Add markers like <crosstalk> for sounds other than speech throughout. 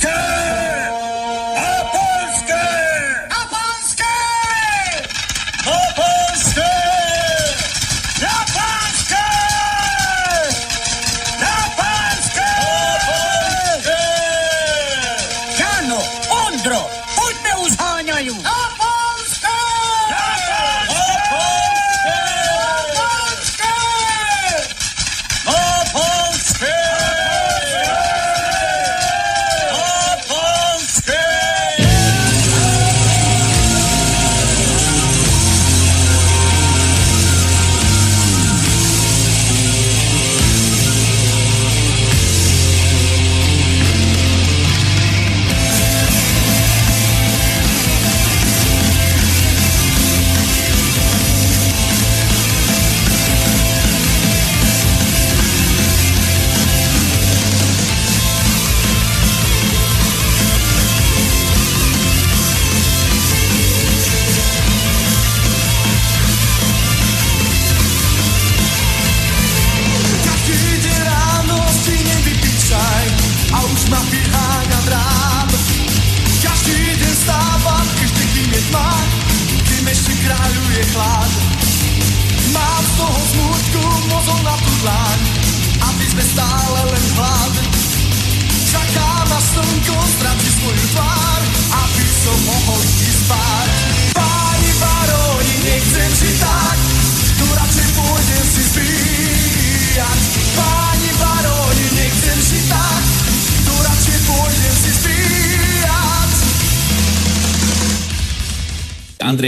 Podcast.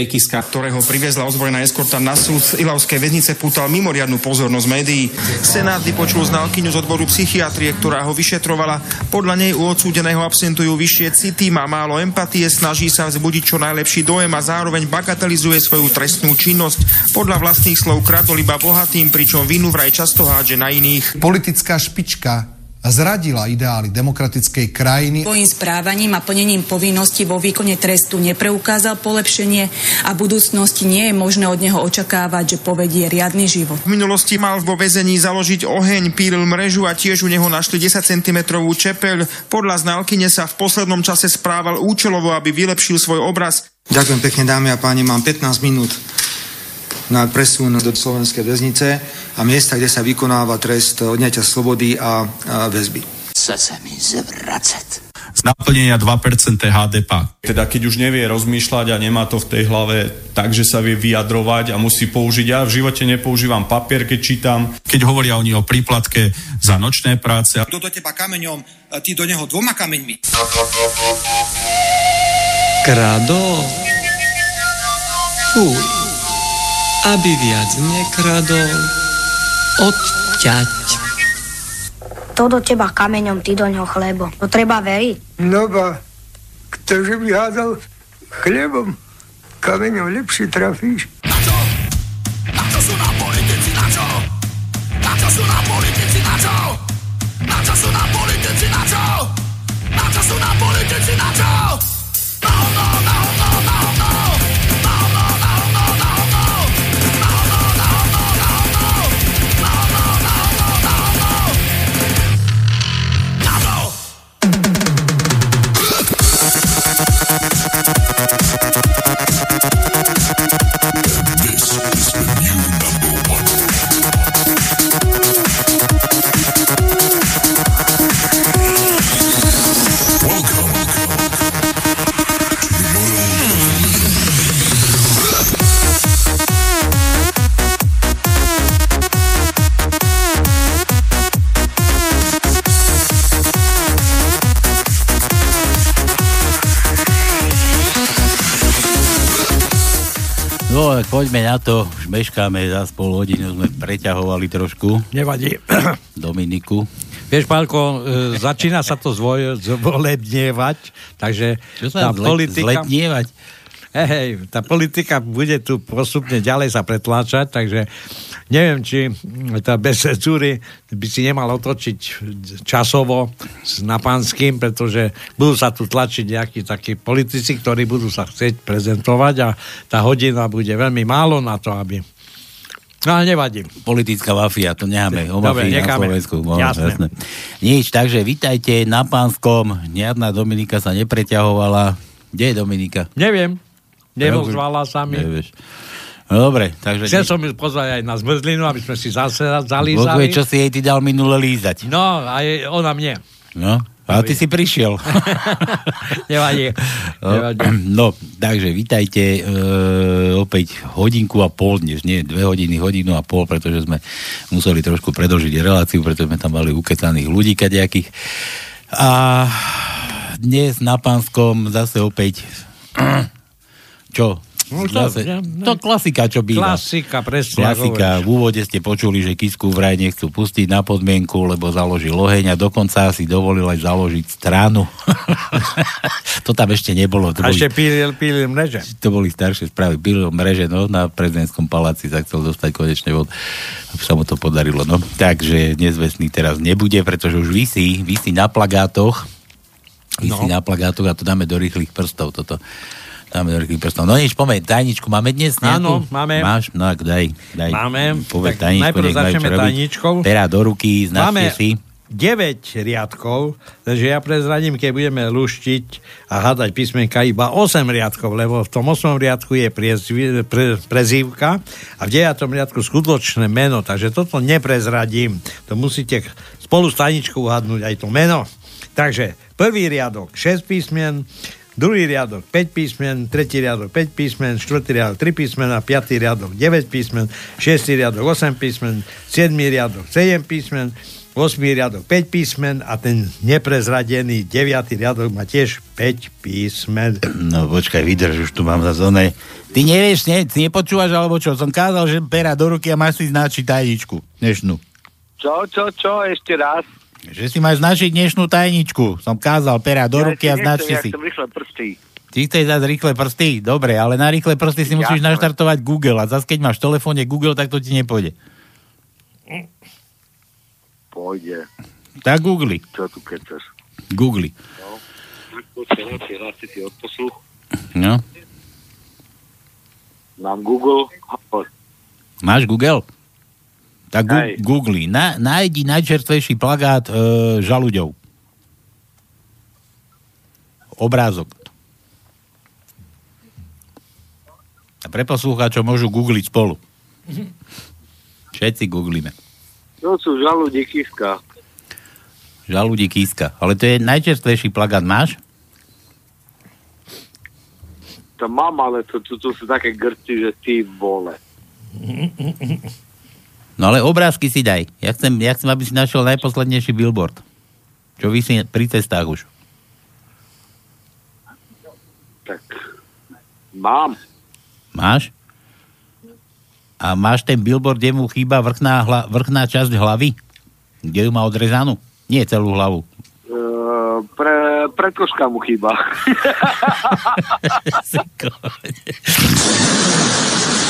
Andrej Kiska, ktorého priviezla ozbrojená eskorta na súd z Ilavskej väznice, pútal mimoriadnu pozornosť médií. Senát vypočul znalkyňu z odboru psychiatrie, ktorá ho vyšetrovala. Podľa nej u odsúdeného absentujú vyššie city, má málo empatie, snaží sa vzbudiť čo najlepší dojem a zároveň bagatelizuje svoju trestnú činnosť. Podľa vlastných slov kradol iba bohatým, pričom vinu vraj často hádže na iných. Politická špička a zradila ideály demokratickej krajiny. Svojím správaním a plnením povinností vo výkone trestu nepreukázal polepšenie a v budúcnosti nie je možné od neho očakávať, že povedie riadny život. V minulosti mal vo väzení založiť oheň, pílil mrežu a tiež u neho našli 10 cm čepeľ. Podľa znalkyne sa v poslednom čase správal účelovo, aby vylepšil svoj obraz. Ďakujem pekne, dámy a páni, mám 15 minút na presun do slovenskej väznice a miesta, kde sa vykonáva trest odňatia slobody a, a väzby. Chce sa mi zvracať z naplnenia 2% HDP. Teda keď už nevie rozmýšľať a nemá to v tej hlave tak, že sa vie vyjadrovať a musí použiť. Ja v živote nepoužívam papier, keď čítam. Keď hovoria oni o príplatke za nočné práce. Kto do teba kameňom, ty do neho dvoma kameňmi. Krado. Fuj. Aby viac nekradol odťať. To do teba kameňom, ty do ňoho chlebo. To treba veriť. No ba, ktože by hádal chlebom, kameňom lepšie trafíš. Poďme na to, už meškáme, za pol hodinu sme preťahovali trošku. Nevadí. <coughs> Dominiku. Vieš, Pálko, e, začína sa to zvoj, zvolebnievať, takže Čo sa tá zle, politika... Zletnievať? Hej, tá politika bude tu postupne ďalej sa pretláčať, takže neviem, či tá bez cenzúry by si nemal otočiť časovo s Napanským, pretože budú sa tu tlačiť nejakí takí politici, ktorí budú sa chcieť prezentovať a tá hodina bude veľmi málo na to, aby No ale nevadí. Politická mafia, to necháme. O Dobre, mafii na necháme. Slovensku. No, Jasné. Nič, takže vítajte na Pánskom. Žiadna Dominika sa nepreťahovala. Kde je Dominika? Neviem. Nerozvala sa mi. Nevieš. No dobre, takže... Chcel som ju pozvať aj na zmrzlinu, aby sme si zase zalízali. čo si jej ty dal minule lízať. No, aj ona mne. No, ale ty si prišiel. <laughs> Nevadí. Nevadí. <clears throat> No, takže vítajte e, opäť hodinku a pol dnes, nie dve hodiny, hodinu a pol, pretože sme museli trošku predlžiť reláciu, pretože sme tam mali ukecaných ľudí kadejakých. A dnes na Pánskom zase opäť čo? No to- Zase, ja- to klasika, čo býva. Klasika, presne. Klasika. V úvode ste počuli, že Kisku vraj nechcú pustiť na podmienku, lebo založil oheň a dokonca si dovolil aj založiť stranu. <laughs> to tam ešte nebolo. To A boli, ešte pílil, pílil mreže. to boli staršie správy. Byl mreže no, na prezidentskom paláci, sa chcel dostať konečne od... sa mu to podarilo. No. Takže nezvestný teraz nebude, pretože už vysí, vysí na plagátoch. Vysí No. na plagátoch a to dáme do rýchlych prstov. Toto. Do rýchlych prstov. No nič, pomeň, tajničku máme dnes nejakú? Áno, máme. Máš? No tak daj. daj. Máme. Povedz Tak tajničku, najprv začneme tajničkou. Pera do ruky, značte Máme si. 9 riadkov, takže ja prezradím, keď budeme luštiť a hádať písmenka iba 8 riadkov, lebo v tom 8 riadku je pre, prezývka a v 9 riadku skutočné meno, takže toto neprezradím. To musíte spolu s tajničkou uhadnúť aj to meno. Takže prvý riadok 6 písmen, druhý riadok 5 písmen, tretí riadok 5 písmen, štvrtý riadok 3 písmen a piatý riadok 9 písmen, šiestý riadok 8 písmen, siedmý riadok 7 písmen, 8 riadok 5 písmen a ten neprezradený 9 riadok má tiež 5 písmen. No počkaj, vydrž, už tu mám zase oné. Ty nevieš, ne, ty nepočúvaš, alebo čo? Som kázal, že pera do ruky a máš si značiť tajničku dnešnú. Čo, čo, čo, ešte raz? Že si máš značiť dnešnú tajničku. Som kázal pera do ruky a značte Ja si. chcem rýchle prsty. Ty chceš dať rýchle prsty? Dobre, ale na rýchle prsty si musíš Jasné. naštartovať Google a zase keď máš v telefóne Google, tak to ti nepôjde. Pôjde. Tak Google. Čo tu kecaš? Si odposluch. No. Mám Google. Máš Google? Tak gu- Hej. Google. Na, nájdi najčerstvejší plagát e, žaluďov. Obrázok. A pre poslucháčov môžu googliť spolu. Všetci googlíme. To sú žalúdi kiska. Žalúdi kíska. Ale to je najčerstvejší plagát. Máš? To mám, ale to, to, to sú také grci, že ty vole. <laughs> No ale obrázky si daj. Ja chcem, ja chcem aby si našiel najposlednejší billboard. Čo vysí pri cestách už. Tak mám. Máš? A máš ten billboard, kde mu chýba vrchná, hla, vrchná časť hlavy? Kde ju má odrezanú? Nie celú hlavu. Uh, pre, predkoška mu chýba. <laughs> <laughs>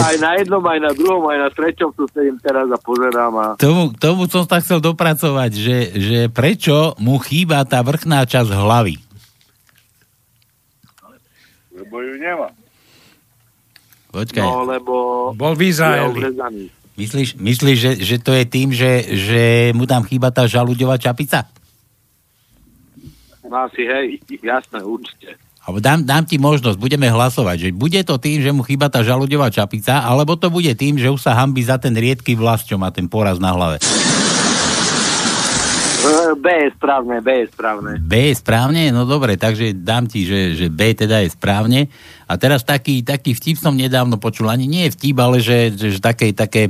aj na jednom, aj na druhom, aj na treťom tu sedím teraz a pozerám a Tomu, tomu som sa chcel dopracovať, že, že prečo mu chýba tá vrchná časť hlavy? lebo ju nemá. Počkaj. No, lebo Bol v Izraeli. Myslíš, myslíš že, že to je tým, že, že mu tam chýba tá žalúďová čapica? No asi hej, jasné, určite. Alebo dám, dám ti možnosť, budeme hlasovať, že bude to tým, že mu chýba tá žalúďová čapica, alebo to bude tým, že už sa hambí za ten riedky vlas, čo má ten poraz na hlave. E, B je správne, B je správne. B je správne? No dobre, takže dám ti, že, že B teda je správne. A teraz taký, taký vtip som nedávno počul, ani nie je vtip, ale že, že, že také, také,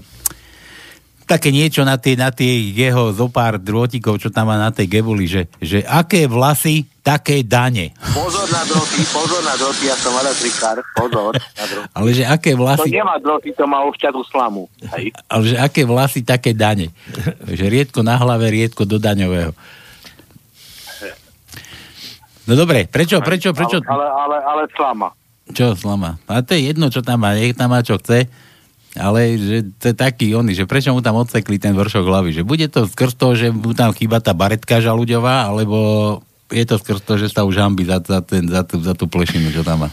také niečo na tie, na tie jeho zopár drôtikov, čo tam má na tej gebuli, že, že aké vlasy, také dane. Pozor na droty, pozor na droty, ja som elektrikár, pozor na droty. Ale že aké To vlasy... nemá droty, to má ovšťatú slamu. Hej. Ale že aké vlasy, také dane. že riedko na hlave, riedko do daňového. No dobre, prečo, prečo, prečo... Ale, ale, ale, ale slama. Čo slama? A to je jedno, čo tam má, nech tam má, čo chce. Ale že to je taký oný, že prečo mu tam odsekli ten vršok hlavy? Že bude to skrz toho, že mu tam chýba tá baretka žaluďová, alebo je to skrz toho, že sa už hambí za, za, ten, za, tú, za tú plešinu, čo tam má?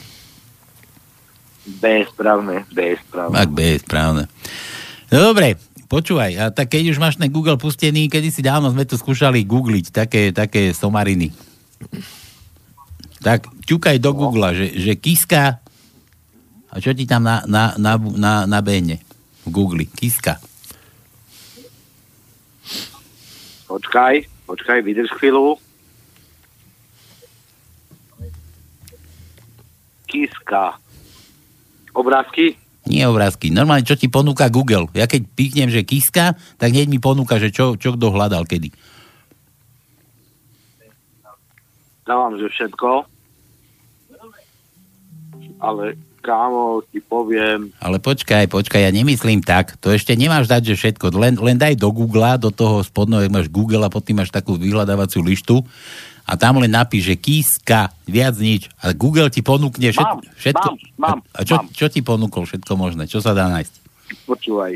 B je správne, B je správne. Ak B je správne. No dobre, počúvaj, a tak keď už máš ten Google pustený, kedy si dávno sme tu skúšali googliť také, také somariny. Tak ťukaj do Google, že, že kiska a čo ti tam na, na, na, na, na behne v Google? Kiska. Počkaj, počkaj, vydrž chvíľu. Kiska. Obrázky? Nie obrázky. Normálne, čo ti ponúka Google. Ja keď píknem, že kiska, tak hneď mi ponúka, že čo, čo kto hľadal kedy. Dávam, že všetko. Ale kámo, ti poviem, Ale počkaj, počkaj, ja nemyslím tak. To ešte nemáš dať, že všetko. Len, len daj do Google, do toho spodného, máš Google a potom máš takú vyhľadávaciu lištu a tam len napíš, že kíska, viac nič. A Google ti ponúkne všetko. Mám, všetko mám, mám, a čo, mám. čo ti ponúkol všetko možné? Čo sa dá nájsť? počúvaj,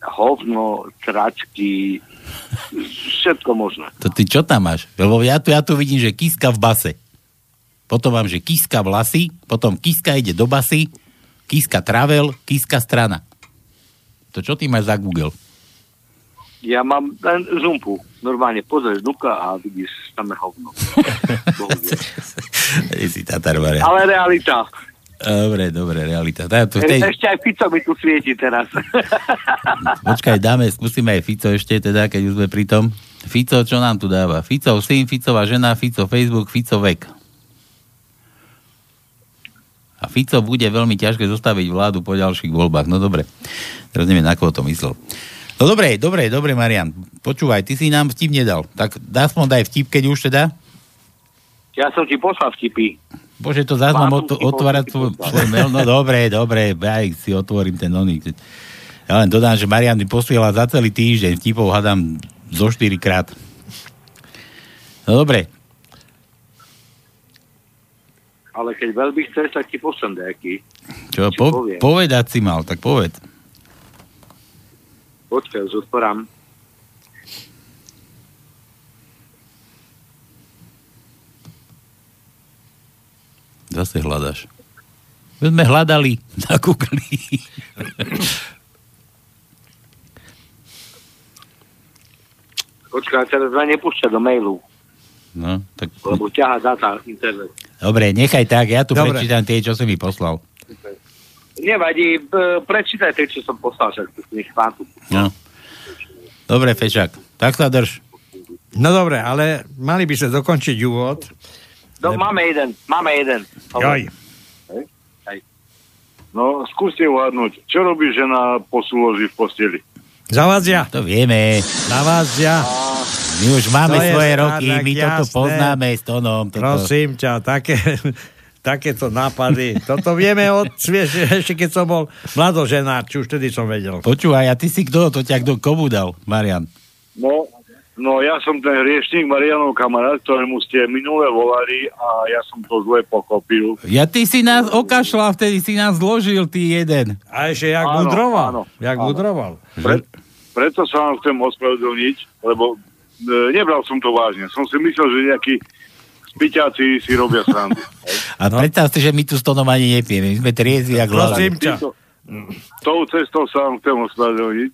hovno, tračky, všetko možné. To ty čo tam máš? Lebo ja tu, ja tu vidím, že kiska v base. Potom mám, že kiska vlasy, potom kiska ide do basy, kiska travel, kiska strana. To čo ty máš za Google? Ja mám len zumpu. Normálne pozrieš nuka a vidíš samé hovno. <laughs> Si Tatar. Ale realita. Dobre, dobre, realita. Tá, E, tej, Ešte aj Fico mi tu svieti teraz. <laughs> počkaj, dáme, skúsime aj Fico ešte, teda, keď už sme pri tom. Fico, čo nám tu dáva? Fico syn, Ficová žena, Fico Facebook, Fico vek. A Fico bude veľmi ťažké zostaviť vládu po ďalších voľbách. No dobre, teraz neviem, na koho to myslel. No dobre, dobre, dobre, Marian. Počúvaj, ty si nám vtip nedal. Tak aspoň daj vtip, keď už teda. Ja som ti poslal vtipy. Bože, to zás mám ot- otvárať tvoj, tvoj mail. No dobre, dobre, ja si otvorím ten oný. Ja len dodám, že Marian mi posiela za celý týždeň vtipov, hadám zo 4 krát. No dobre, Ale keď veľmi chceš, tak ti pošlem nejaký. čo, po, poviem? povedať si mal, tak povedz. Počkaj, už otvorám. Zase hľadaš. My sme hľadali <laughs> na Google. Počkaj, teraz ma nepúšťa do mailu, No, tak... lebo ťaha dáta internet. Dobre, nechaj tak, ja tu Dobre. prečítam tie, čo si mi poslal. Nevadí, b- prečítaj tie, čo som poslal, však nech pán tu. No. Dobre, Fešak, tak sa drž. No dobre, ale mali by sa dokončiť úvod. No, máme jeden, máme jeden. Joj. Hej. No, skúste uhadnúť, čo robí žena po súloži v posteli? Zavadzia. To vieme. Zavadzia. My už máme To je svoje roky, my toto jasné. poznáme s Tonom. Toto. Prosím ťa, také, <laughs> takéto nápady. Toto vieme od <laughs> ešte keď som bol mladoženár, či už vtedy som vedel. Počúvaj, a ty si kto? To ťa kto komu dal, Marian? No, no ja som ten hriešník Marianov kamarát, ktorému ste minule volali a ja som to zle pokopil. Ja ty si nás okašľal, vtedy si nás zložil, ty jeden. A ešte jak Áno, mudroval. áno, jak áno. mudroval. Pre, preto sa vám chcem ospravedlniť, lebo nebral som to vážne. Som si myslel, že nejakí spyťáci si robia srandu. <laughs> A no. predstav si, že my tu s Tonom ani nepieme. My sme triezvi, Prosím hlava. ťa. Tou cestou sa vám chcem ospravedlniť.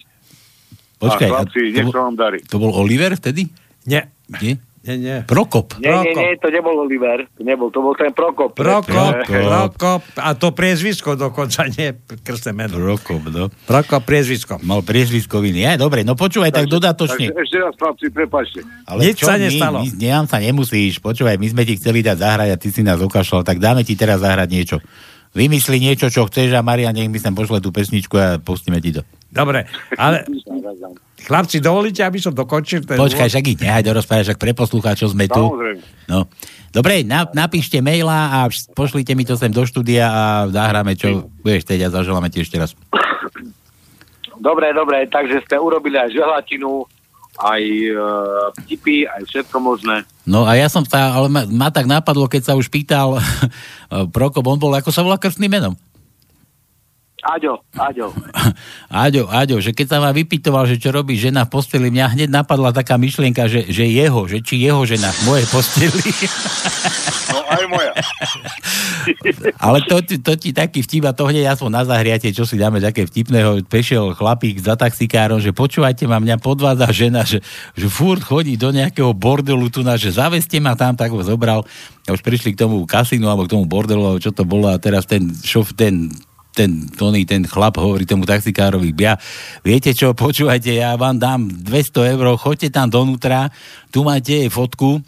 Počkaj, a a chlapci, to nech bol- sa vám darí. To bol Oliver vtedy? Nie. Nie? Nie, nie. Prokop. Nie, nie, nie, to nebol Oliver, to nebol, to bol ten Prokop. Prokop, Prokop. Prokop, a to priezvisko dokonca, nie krstné meno. Prokop, no. Prokop, priezvisko. Mal priezvisko viny. Aj, dobre, no počúvaj, tak dodatočne. Takže ešte raz, chlapci, prepačte. Nič sa my, nestalo. My, nám sa nemusíš. Počúvaj, my sme ti chceli dať zahrať a ty si nás okašľal, tak dáme ti teraz zahrať niečo. Vymysli niečo, čo chceš a Maria nech mi sem pošle tú pesničku a pustíme ti to. Dobre, ale chlapci, dovolíte, aby som dokončil ten Počkaj, však ich nehaj do rozprávať, však pre poslucháčov sme tu. No. Dobre, na, napíšte maila a pošlite mi to sem do štúdia a zahráme, čo budeš chcieť a zaželáme ti ešte raz. Dobre, dobre, takže ste urobili aj želatinu, aj e, vtipy, aj všetko možné. No a ja som sa, ale ma, ma tak napadlo, keď sa už pýtal <laughs> Prokop, on bol, ako sa volá krstným menom? Aďo, Aďo. <laughs> Áďo, Áďo, že keď sa ma vypytoval, že čo robí žena v posteli, mňa hneď napadla taká myšlienka, že, že jeho, že či jeho žena v mojej posteli. No aj moja. <laughs> Ale to, to ti taký vtip a to hneď aspoň na zahriate, čo si dáme také vtipného. Prešiel chlapík za taxikárom, že počúvajte ma, mňa podvádza žena, že, že furt chodí do nejakého bordelu tu na, že zaveste ma tam, tak ho zobral. A už prišli k tomu kasínu alebo k tomu bordelu, čo to bolo a teraz ten šof, ten ten, Tony, ten chlap hovorí tomu taxikárovi, ja, viete čo, počúvajte, ja vám dám 200 eur, choďte tam donútra, tu máte jej fotku,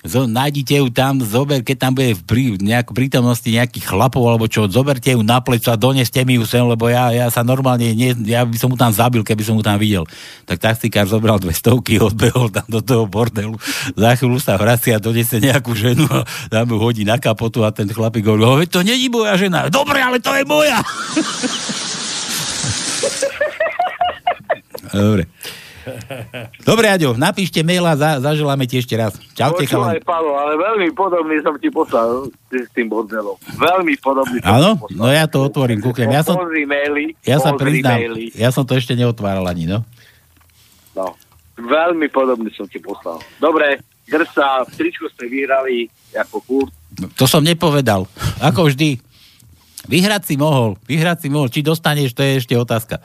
zo, nájdite ju tam, zober, keď tam bude v prí, nejak, prítomnosti nejakých chlapov alebo čo, zoberte ju na pleco a doneste mi ju sem, lebo ja, ja sa normálne, nie, ja by som mu tam zabil, keby som mu tam videl. Tak taxikár zobral dve stovky, <laughs> odbehol tam do toho bordelu, za chvíľu sa vracia, donese nejakú ženu a tam ju hodí na kapotu a ten chlapík hovorí, "O, veď to není moja žena. Dobre, ale to je moja. <laughs> Dobre. Dobre, Aďo, napíšte mail a za, zaželáme ti ešte raz. Čaute, chalani. Palo, ale veľmi podobný som ti poslal s tým bordelom. Veľmi podobný Áno? No ja to otvorím, kúknem. Ja som, maily, ja sa priznám, maily. ja som to ešte neotváral ani, no. No. Veľmi podobný som ti poslal. Dobre, drsa, tričko ste vyhrali, ako furt. To som nepovedal. Ako vždy. Vyhrať si mohol, vyhrať si mohol. Či dostaneš, to je ešte otázka.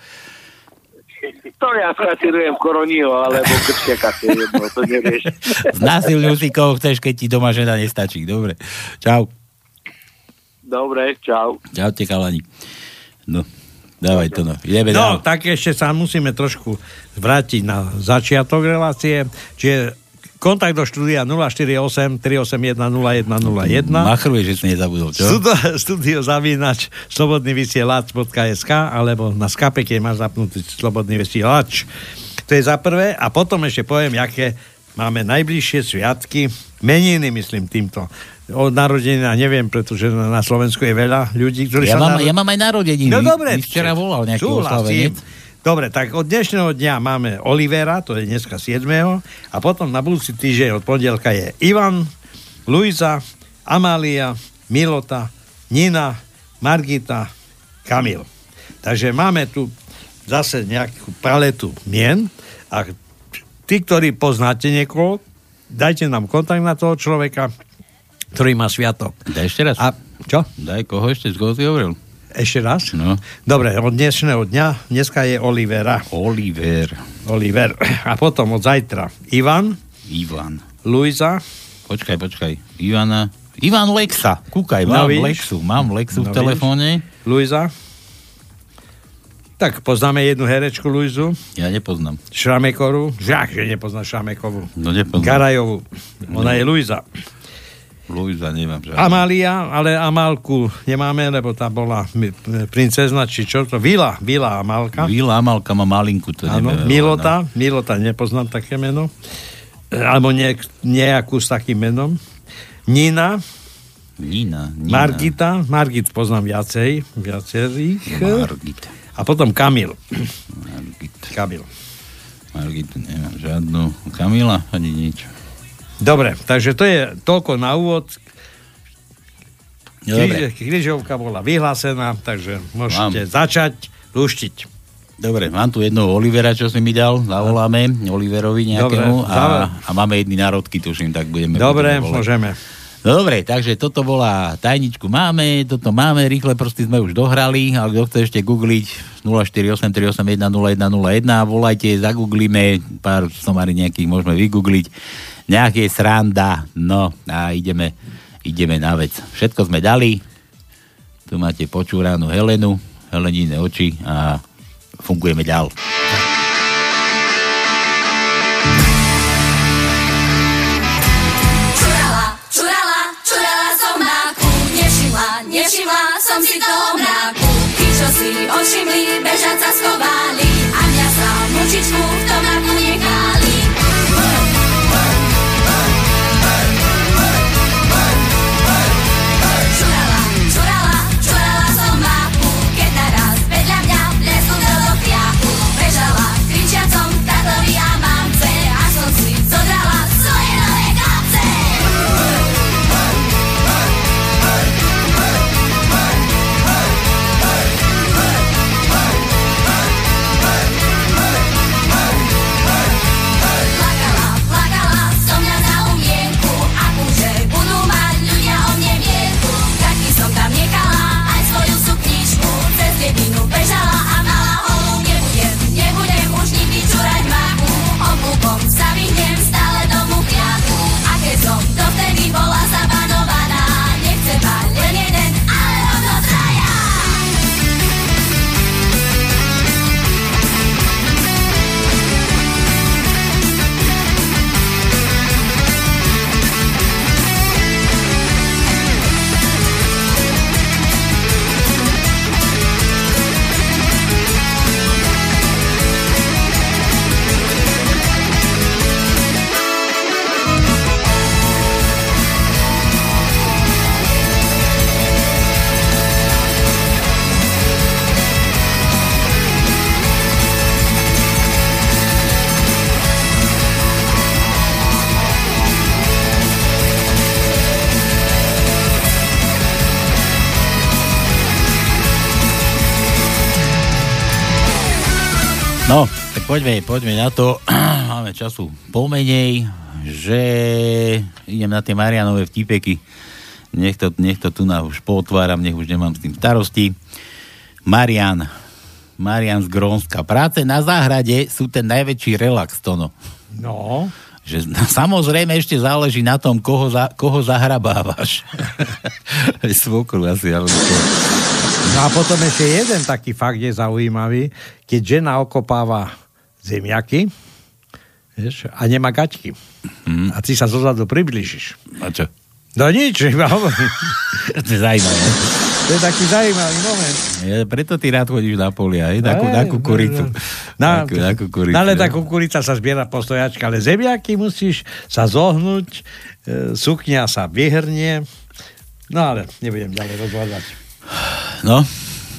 To ja skratírujem koronio, alebo je jedno, to nevieš. Znásilňuj si koho chceš, keď ti doma žena nestačí. Dobre. Čau. Dobre, čau. Čaute, kalani. No, dávaj to, no. Ideme No, dál. tak ešte sa musíme trošku vrátiť na začiatok relácie. Čiže kontakt do štúdia 048 381 0101. Machruje, že si nezabudol, čo? Studio, studio zavinač slobodnyvysielač.sk alebo na skape, keď máš zapnutý slobodný vysielač. To je za prvé. A potom ešte poviem, aké máme najbližšie sviatky. Meniny, myslím, týmto. Od narodenia neviem, pretože na Slovensku je veľa ľudí, ktorí Ja sa mám, narod- ja mám aj narodeniny. No dobre. Včera volal nejaký. Dobre, tak od dnešného dňa máme Olivera, to je dneska 7. A potom na budúci týždeň od pondelka je Ivan, Luisa, Amália, Milota, Nina, Margita, Kamil. Takže máme tu zase nejakú paletu mien a tí, ktorí poznáte niekoho, dajte nám kontakt na toho človeka, ktorý má sviatok. Daj ešte raz. A čo? Daj, koho ešte, z koho si hovoril? Ešte raz? No. Dobre, od dnešného dňa, dneska je Olivera. Oliver. Oliver. A potom od zajtra Ivan, Ivan. Luisa, Počkaj, počkaj. Ivana. Ivan Lexa. Kúkaj, No mám vidíš? Lexu. Mám Lexu v No telefóne. Luisa. Tak poznáme jednu herečku Luizu, Ja nepoznám. Šramekoru. Žak, že nepoznáš Šramekovú. No nepoznám. Garajovú. Ona No. je Luisa. Luisa nemám žiadne. Amália, ale Amálku nemáme, lebo tá bola princezna, či čo to? Vila, Vila Amálka. Vila Amalka má malinku, to neviem. Milota, Milota nepoznám také meno. E, Alebo nie, nejakú s takým menom. Nina, Nina, Nina. Margita, Margit poznám viacej, viacerých. Margit. A potom Kamil. Margit. Kamil. Margit, nemám žiadnu. Kamila? Ani nič. Dobre, takže to je toľko na úvod. Dobre. Krížovka bola vyhlásená, takže môžete začať luštiť. Dobre, mám tu jedného Olivera, čo si mi dal, zavoláme Oliverovi nejakému Dobre, a, a máme jedný národky, tuším, tak budeme... Dobre, môžeme. No dobre, takže toto bola tajničku máme, toto máme, rýchle prsty sme už dohrali, ale kto chce ešte googliť 0483810101, volajte, zagooglíme, pár somári nejakých môžeme vygoogliť, nejaké sranda, no a ideme, ideme na vec. Všetko sme dali, tu máte počúranú Helenu, Helenine oči a fungujeme ďal. Čurala, čurala, som máku, nevšimla, nevšimla som si toho mráku. Čo si ošimli, bežať sa schovali a mňa sa mučičku v tom poďme, poďme na to. <clears throat> Máme času pomenej, že idem na tie Marianové vtipeky. Nech to, nech to tu na už potváram, nech už nemám s tým starosti. Marian, Marian z Grónska. Práce na záhrade sú ten najväčší relax, Tono. No. Že, samozrejme ešte záleží na tom, koho, za, koho zahrabávaš. <laughs> Svokru asi, ale to... No a potom ešte jeden taký fakt je zaujímavý, keď žena okopáva zemiaky vieš, a nemá gaťky. Hmm. A ty sa zozadu približíš. A čo? No nič, iba <laughs> hovorím. to je zaujímavé. To je taký zaujímavý moment. Ja, preto ty rád chodíš na polia, aj? Na, ku, na kukuricu. Na, na, na kukuricu. No ale tá kukurica sa zbiera po stojačke, ale zemiaky musíš sa zohnúť, e, sukňa sa vyhrnie. No ale nebudem ďalej rozvádzať. No,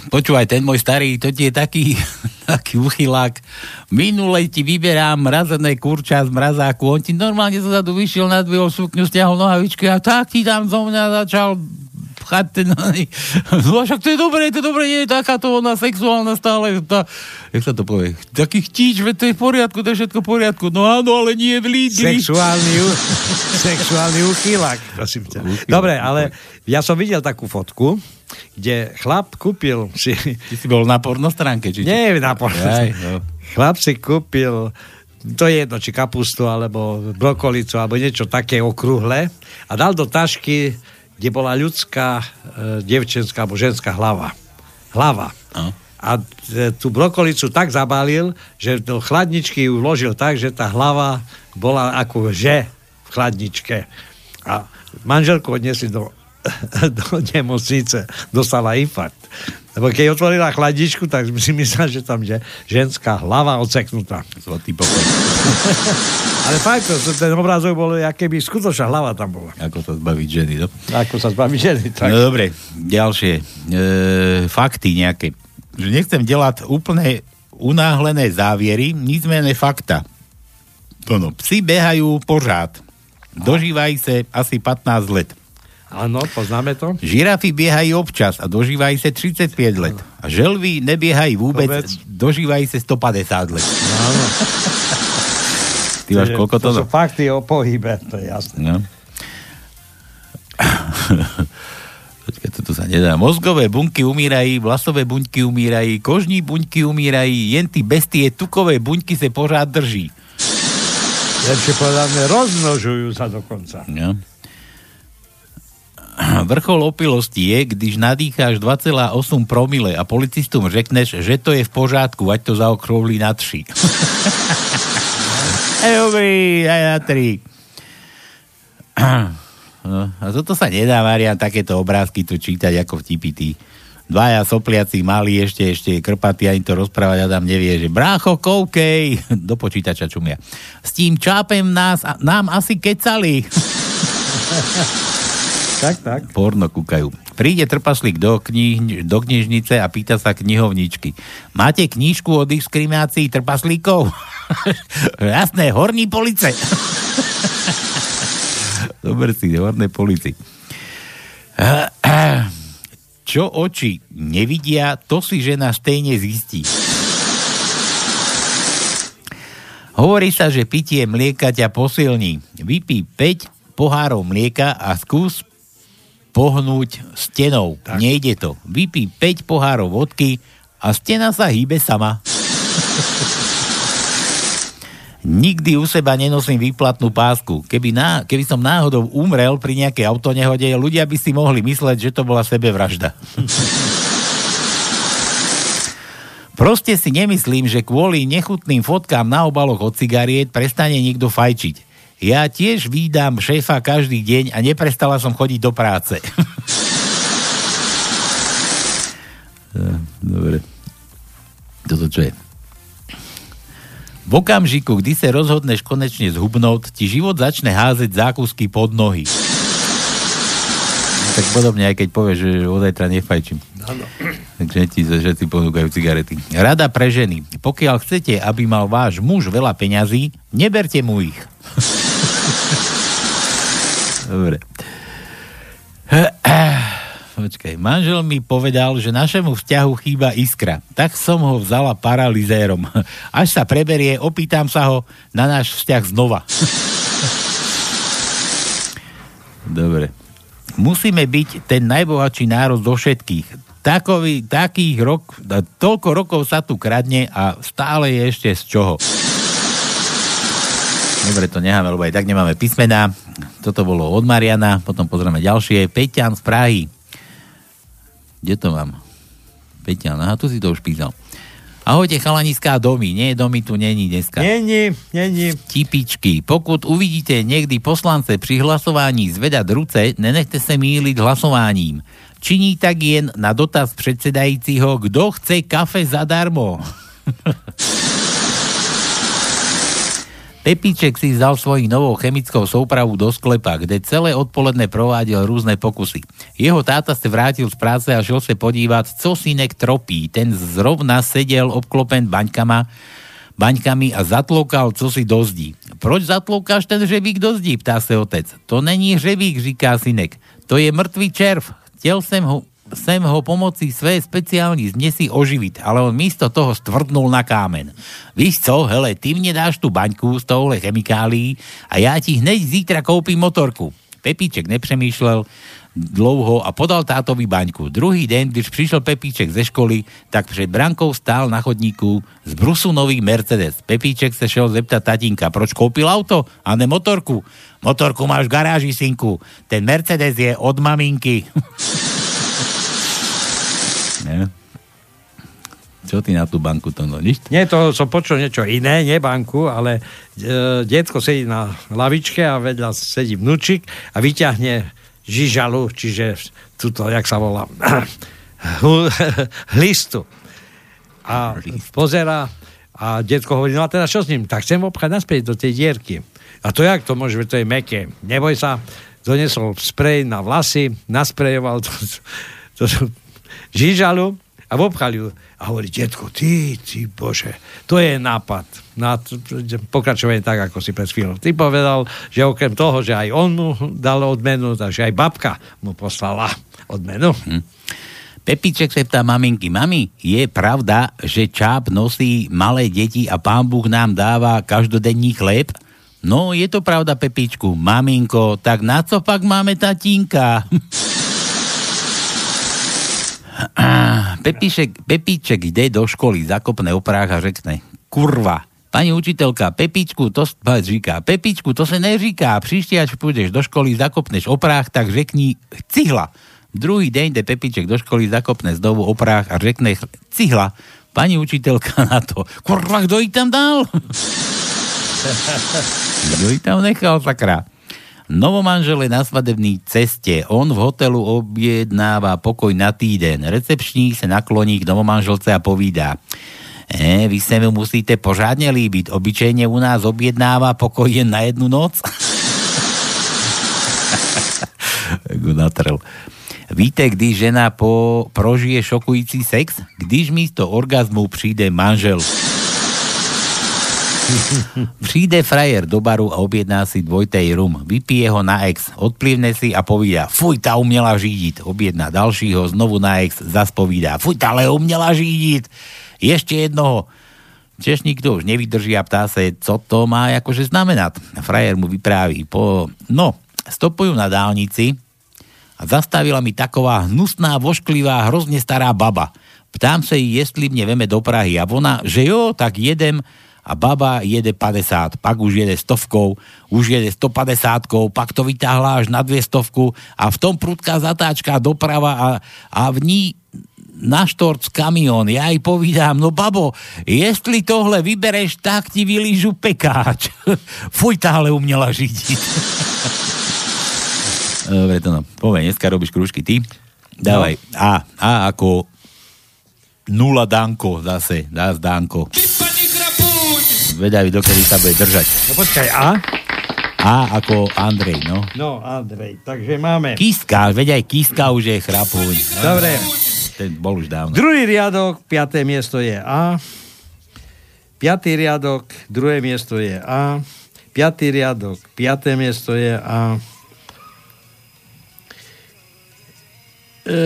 počúvaj, ten môj starý, to ti je taký, <laughs> taký uchylák. Minule ti vyberám mrazené kurča z mrazáku, on ti normálne zadu vyšiel, nadvihol sukňu, stiahol nohavičky a tak ti tam zo mňa začal pchať ten... <laughs> No však to je dobré, to je dobré, nie je takáto ona sexuálna stále, tá, jak sa to povie, taký chtíč, veď to je v poriadku, to je všetko v poriadku. No áno, ale nie v lídri. Sexuálny, <laughs> sexuálny uchylák, prosím ťa. Dobre, ale ja som videl takú fotku, kde chlap kúpil si... Ty si bol na pornostránke, či čo? Nie, na pornostránke. Aj, no. Chlap si kúpil to je jedno, či kapustu, alebo brokolicu, alebo niečo také okrúhle a dal do tašky, kde bola ľudská, e, devčenská alebo ženská hlava. Hlava. No. A e, tú brokolicu tak zabalil, že do chladničky ju vložil tak, že tá hlava bola ako že v chladničke. A manželku odnesli do, do nemocnice, dostala infarkt. Lebo keď otvorila chladničku, tak si myslela, že tam je ženská hlava odseknutá. Zlatý pokoj. <laughs> Ale fakt, to- ten obrázok bol, aké by skutočná hlava tam bola. Ako sa zbaviť ženy, no? Ako sa zbaviť ženy. Tak. No dobre, ďalšie. E, fakty nejaké. Že nechcem delať úplne unáhlené záviery, nicméne fakta. To no, psi behajú pořád. Dožívajú sa asi 15 let. Áno, poznáme to. Žirafy biehajú občas a dožívajú sa 35 let. A želvy nebiehajú vôbec, Vôbec. dožívajú sa 150 let. Áno. Ty máš koľko to? To sú fakty o pohybe, to je jasné. No. <laughs> Počkaj, toto sa nedá. Mozgové bunky umírají, vlasové buňky umírají, kožní buňky umírají, jen ty bestie tukové buňky sa pořád drží. Lepšie povedané, rozmnožujú sa dokonca. No. <clears throat> Vrchol opilosti je, když nadýcháš 2,8 promile a policistom řekneš, že to je v pořádku, ať to zaokrúhli na 3. <laughs> Ej, dobrý, aj na 3. <clears throat> No, a toto sa nedá, Marian, takéto obrázky tu čítať ako vtipy tí. Dvaja sopliaci mali ešte, ešte krpatý, ani to rozprávať Adam nevie, že brácho, koukej, <laughs> do počítača čumia. S tým čápem nás, nám asi kecali. <laughs> tak, tak. Porno kúkajú. Príde trpaslík do, knih, do knižnice a pýta sa knihovničky. Máte knížku o diskriminácii trpaslíkov? <laughs> Jasné, horní police. <laughs> Dobre si, horné polici. <clears throat> Čo oči nevidia, to si žena stejne zistí. Hovorí sa, že pitie mlieka ťa posilní. Vypí 5 pohárov mlieka a skús pohnúť stenou. Tak. Nejde to. Vypí 5 pohárov vodky a stena sa hýbe sama. Nikdy u seba nenosím výplatnú pásku. Keby, ná, keby som náhodou umrel pri nejakej autonehode, ľudia by si mohli mysleť, že to bola sebevražda. Proste si nemyslím, že kvôli nechutným fotkám na obaloch od cigariet prestane niekto fajčiť. Ja tiež vídam šéfa každý deň a neprestala som chodiť do práce. <laughs> Dobre. Toto čo je? V okamžiku, kdy sa rozhodneš konečne zhubnúť, ti život začne házať zákusky pod nohy. No, tak podobne, aj keď povieš, že od zajtra nefajčím. Áno. Takže ti, že ti ponúkajú cigarety. Rada pre ženy. Pokiaľ chcete, aby mal váš muž veľa peňazí, neberte mu ich. <laughs> Dobre. počkaj, manžel mi povedal, že našemu vzťahu chýba iskra. Tak som ho vzala paralizérom. <laughs> Až sa preberie, opýtam sa ho na náš vzťah znova. <laughs> Dobre. Musíme byť ten najbohatší národ zo všetkých. Takový, takých rok, toľko rokov sa tu kradne a stále je ešte z čoho. Dobre, to necháme, lebo aj tak nemáme písmená. Toto bolo od Mariana, potom pozrieme ďalšie. Peťan z Prahy. Kde to mám? Peťan, aha, tu si to už písal. Ahojte chalaniská domy, nie, domy tu není dneska. Není, není. Tipičky. Pokud uvidíte niekdy poslance pri hlasovaní zvedať ruce, nenechte sa míliť hlasovaním. Činí tak jen na dotaz predsedajúciho, kto chce kafe zadarmo. <laughs> Pepíček si vzal svojich novou chemickou soupravu do sklepa, kde celé odpoledne prováděl různé pokusy. Jeho táta se vrátil z práce a šel se podívat, co synek tropí. Ten zrovna sedel obklopen baňkama, baňkami a zatloukal, co si do zdí. Proč zatloukáš ten hřebík do zdí, ptá se otec. To není hřebík, říká synek. To je mrtvý červ. Chtěl jsem ho, sem ho pomocí své speciální zmesi oživiť, ale on místo toho stvrdnul na kámen. Víš co, hele, ty mne dáš tú baňku z tohle chemikálií a ja ti hneď zítra koupím motorku. Pepíček nepřemýšlel dlouho a podal tátovi baňku. Druhý deň, když prišiel Pepíček ze školy, tak před brankou stál na chodníku z Brusu nový Mercedes. Pepíček sa šel zeptať tatínka, proč koupil auto a ne motorku. Motorku máš v garáži, synku. Ten Mercedes je od maminky. <laughs> Čo ty na tú banku to no? Nič? Nie, to som počul niečo iné, nie banku, ale e, detko sedí na lavičke a vedľa sedí vnúčik a vyťahne žižalu, čiže tuto, jak sa volá, <clears throat> <clears throat> hlistu. A pozera a detko hovorí, no a teda čo s ním? Tak chcem obchať naspäť do tej dierky. A to jak to môže, to je meké. Neboj sa, donesol sprej na vlasy, nasprejoval to, <laughs> to, to žižalu a obchali ju. A hovorí, detko, ty, ty bože, to je nápad. Na pokračovanie tak, ako si pred chvíľou. Ty povedal, že okrem toho, že aj on mu dal odmenu, takže aj babka mu poslala odmenu. Hm. Pepíček sa ptá maminky, mami, je pravda, že čáp nosí malé deti a pán Búh nám dáva každodenní chléb? No, je to pravda, Pepičku. Maminko, tak na co pak máme tatínka? <laughs> <clears throat> Pepíček, Pepíček ide do školy, zakopne oprách a řekne, kurva, Pani učiteľka, Pepičku, to říká, Pepičku, to sa neříká, príšte, až pôjdeš do školy, zakopneš oprách, tak řekni cihla. Druhý deň ide Pepiček do školy, zakopne znovu oprách a řekne cihla. Pani učiteľka <laughs> na to, kurva, kto ich tam dal? <laughs> kto ich tam nechal, sakra? Novomanžel je na svadebnej ceste. On v hotelu objednáva pokoj na týden. Recepčník sa nakloní k novomanželce a povídá. E, vy sa mu musíte pořádne líbiť. Obyčejne u nás objednáva pokoj jen na jednu noc. <laughs> natrel. Víte, když žena po, prožije šokující sex? Když místo orgazmu přijde manžel. <laughs> Přijde frajer do baru a objedná si dvojtej rum. Vypije ho na ex, odplivne si a povída, fuj, tá uměla řídiť. Objedná dalšího, znovu na ex, zas povídá, fuj, tá ale uměla řídiť. Ešte jednoho. Češník to už nevydrží a ptá sa, co to má akože znamenať. Frajer mu vypráví, po... no, stopujú na dálnici a zastavila mi taková hnusná, vošklivá, hrozne stará baba. Ptám sa jej, jestli mne veme do Prahy a ona, že jo, tak jedem a baba jede 50, pak už jede stovkou, už jede 150, pak to vytáhla až na 200 a v tom prudká zatáčka doprava a, a v ní na štorc kamión. Ja jej povídám, no babo, jestli tohle vybereš, tak ti vylížu pekáč. <laughs> Fuj, táhle uměla židiť. <laughs> Dobre, to no. Povej, dneska robíš krúžky ty. Dávaj. No. A, A ako nula Danko zase. Dá Danko zvedavý, dokedy sa bude držať. No počkaj, A? A ako Andrej, no. No, Andrej, takže máme... Kiska, veď aj Kiska už je chrapuň. Dobre. Ten bol už dávno. Druhý riadok, piaté miesto je A. Piatý riadok, druhé miesto je A. Piatý riadok, piaté miesto je A. E,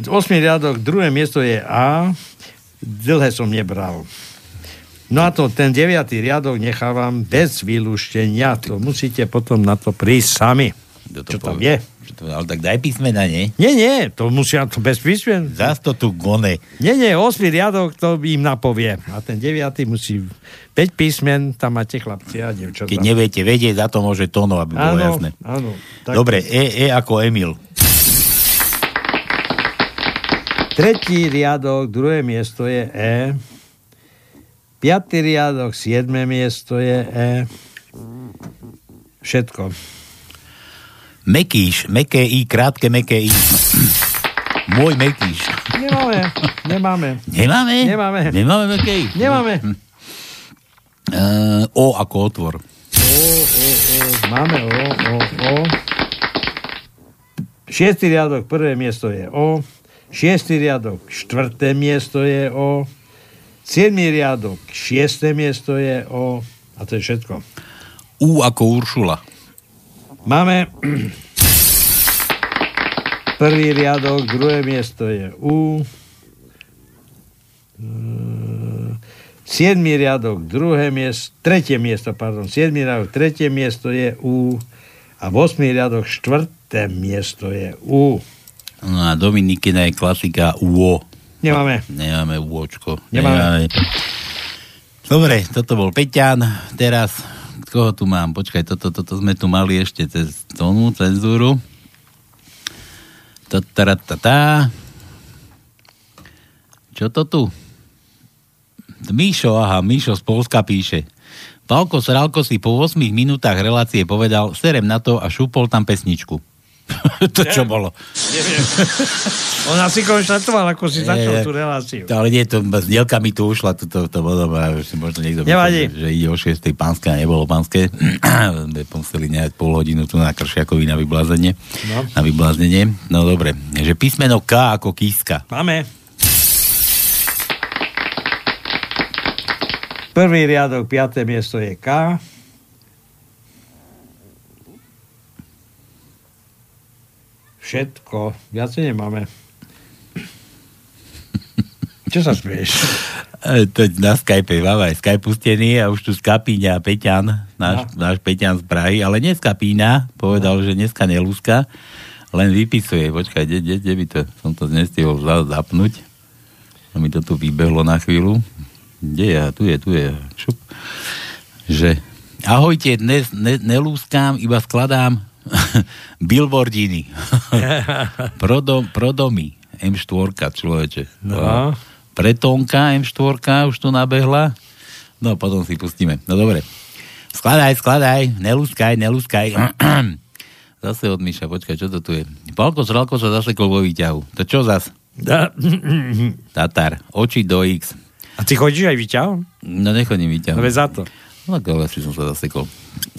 8 riadok, druhé miesto je A. Dlhé som nebral. No a to, ten deviatý riadok nechávam bez vylúštenia. To musíte potom na to prísť sami. Čo tam je? Čo to, ale tak daj písmena, nie? Nie, nie, to musia to bez písmen. Zas to tu gone. Nie, nie, 8 riadok to im napovie. A ten deviatý musí 5 písmen, tam máte chlapci a devčatá. Keď neviete vedieť, za to môže Tono, aby bolo Áno, jasné. áno. Tak- Dobre, e, e ako Emil. Tretí riadok, druhé miesto je E. Piatý riadok, siedme miesto je E. Všetko. Mekíš, meké I, krátke meké I. Môj Mekíš. Nemáme, nemáme. Nemáme? Nemáme. Nemáme meké I? Nemáme. Uh, o ako otvor. O, o, o, máme O, O, O. Šiestý riadok, prvé miesto je O. Šiestý riadok, štvrté miesto je O. Siedmý riadok, šiesté miesto je O. A to je všetko. U ako Uršula. Máme <clears throat> prvý riadok, druhé miesto je U. Ehm, Siedmý riadok, druhé miesto, tretie miesto, pardon, siedmý riadok, tretie miesto je U. A v osmý riadok, štvrté miesto je U. No a Dominikina je klasika UO. Nemáme. Nemáme UOčko. Nemáme. Dobre, toto bol Peťan. Teraz, koho tu mám? Počkaj, toto, toto sme tu mali ešte cez tónu, cenzúru. Tataratata. Čo to tu? Míšo, aha, Míšo z Polska píše. Palko Sralko si po 8 minútach relácie povedal, serem na to a šúpol tam pesničku. <laughs> to čo bolo? Neviem. On asi konštatoval, ako si začal tú reláciu. Ale nie, to dielka mi tu ušla, to, to, to bolo, už si možno niekto Nevadí. myslel, že ide o 6. pánske a nebolo pánske. <clears throat> museli nehať pol hodinu tu na Kršiakovi na vyblázenie. No. Na vybláznenie. No dobre, že písmeno K ako kíska. Máme. Prvý riadok, piaté miesto je K. Všetko. Viacej nemáme. Čo sa smieš? E, To na Skype, máme aj Skype pustený a už tu Skapíňa Peťan, náš, No. náš Peťan z Prahy, ale nie Skapína, povedal, že dneska nelúska, len vypisuje. Počkaj, kde, kde, kde by to, som to nestihol za- zapnúť. A mi to tu vybehlo na chvíľu. Kde je? Tu je, tu je. Šup. Že ahojte, dnes ne, nelúskám, iba skladám <laughs> billboardiny. pro, dom, pro domy. M4, človeče. No. Pretónka M4 už tu nabehla. No, potom si pustíme. No dobre. Skladaj, skladaj, nelúskaj, nelúskaj. <clears throat> zase od Miša, počkaj, čo to tu je? Palko Sralko sa zasekol vo výťahu. To čo zas? Da. Tatar, oči do X. A ty chodíš aj vyťahom? No nechodím výťahu. No za to. No tak si som sa zasekol.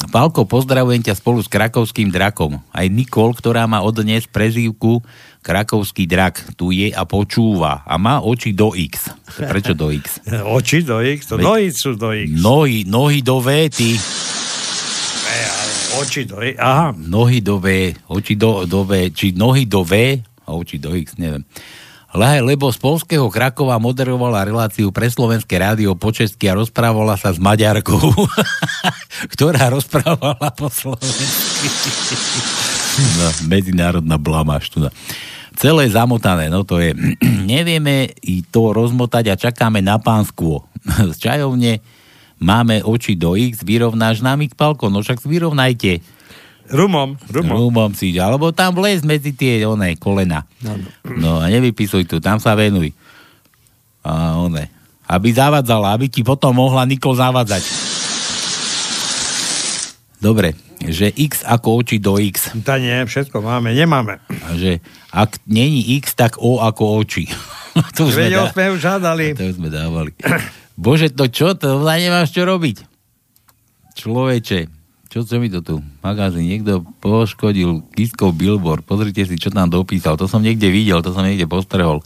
Pálko, pozdravujem ťa spolu s krakovským drakom. Aj Nikol, ktorá má od dnes prezývku Krakovský drak. Tu je a počúva. A má oči do X. Prečo do X? <laughs> Oči do X, to Veď- nohy sú do X. Nohy, nohy do V, ty. E, ale oči do X, aha. Nohy do V, oči do, do V, či nohy do V a oči do X, neviem. Le, lebo z polského Krakova moderovala reláciu pre slovenské rádio po česky a rozprávala sa s Maďarkou, <laughs> ktorá rozprávala po slovensky. no, medzinárodná blamáž tu. Celé zamotané, no to je. <clears throat> Nevieme i to rozmotať a čakáme na pánskvo. <laughs> Z čajovne máme oči do X, vyrovnáš nám ich, Palko, no však vyrovnajte. Rumom, rumom. Rumom si, alebo tam vlez medzi tie oné kolena. No a nevypisuj tu, tam sa venuj. A oné. Aby zavadzala, aby ti potom mohla Nikol zavadzať. Dobre, že X ako oči do X. To nie, všetko máme, nemáme. A že ak není X, tak O ako oči. <laughs> to už sme, Veď dá... sme už hádali. <laughs> to už sme dávali. Bože, to čo? To nemáš čo robiť. Človeče, čo, čo mi to tu? Magazín, niekto poškodil kiskov billboard. Pozrite si, čo tam dopísal. To som niekde videl, to som niekde postrehol.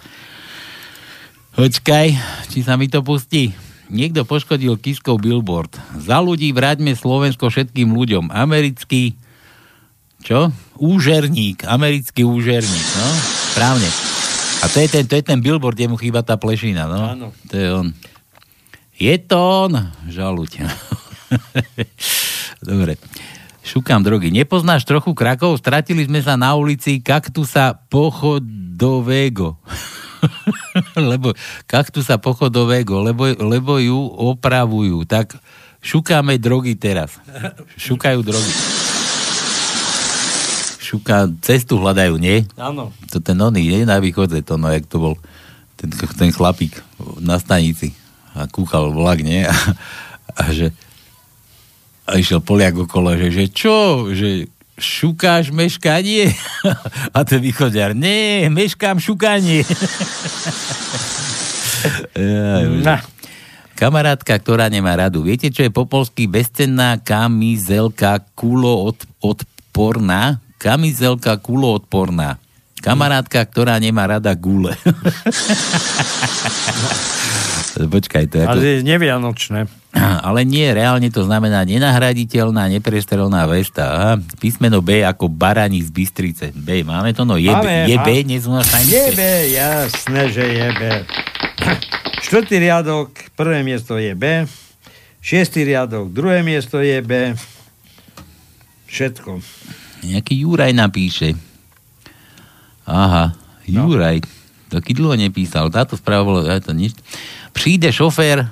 Počkaj, či sa mi to pustí. Niekto poškodil kiskov billboard. Za ľudí vráťme Slovensko všetkým ľuďom. Americký čo? Úžerník, americký úžerník, no? Správne. A to je ten, to je ten billboard, kde mu chýba tá plešina, no? Áno. To je on. Je to on, žaluť. <laughs> Dobre. Šukám drogy. Nepoznáš trochu Krakov? Stratili sme sa na ulici kaktusa pochodového. <laughs> lebo kaktusa pochodového, lebo, lebo ju opravujú. Tak šukáme drogy teraz. Šukajú drogy. Šuká, cestu hľadajú, nie? Áno. To ten oný, nie? Na východe, to no, jak to bol ten, ten chlapík na stanici a kúkal vlak, nie? A, <laughs> a že a išiel Poliak okolo, že, že čo, že šukáš meškanie? <laughs> A ten východiar, nie, meškám šukanie. <laughs> Na. Kamarátka, ktorá nemá radu. Viete, čo je po polsky bezcenná kamizelka kulo od, odporná? Kamizelka kulo odporná. Kamarátka, ktorá nemá rada gule. <laughs> Počkaj, to je ako... Ale je nevianočné. Ale nie, reálne to znamená nenahraditeľná, neprestrelná vesta. Aha. Písmeno B ako baraní z Bystrice. B, máme to? No je, Máme, je B, dnes u nás Je B, jasné, že je B. Štvrtý riadok, prvé miesto je B. Šiestý riadok, druhé miesto je B. Všetko. Nejaký Juraj napíše. Aha, Juraj. Taký dlho nepísal. Táto správa bola, ja to nič. Príde šofér,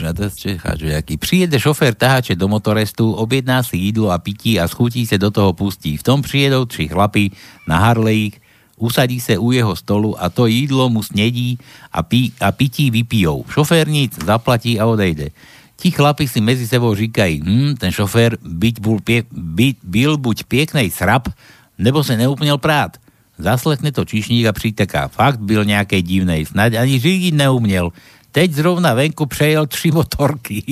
aký. Príde šofér tahače do motorestu, objedná si jídlo a pití a schutí sa do toho pustí. V tom prijedou tři chlapi na Harlejích, usadí sa u jeho stolu a to jídlo mu snedí a, pí, a pití vypijou. Šofér nic, zaplatí a odejde. Ti chlapi si medzi sebou říkají, hm, ten šofér byť bol pie, by, byl buď pieknej srap, nebo se neupněl prát. Zaslechne to čišník a přiteká. Fakt byl nějakej divnej, snad ani řídiť neuměl. Teď zrovna venku přejel tři motorky.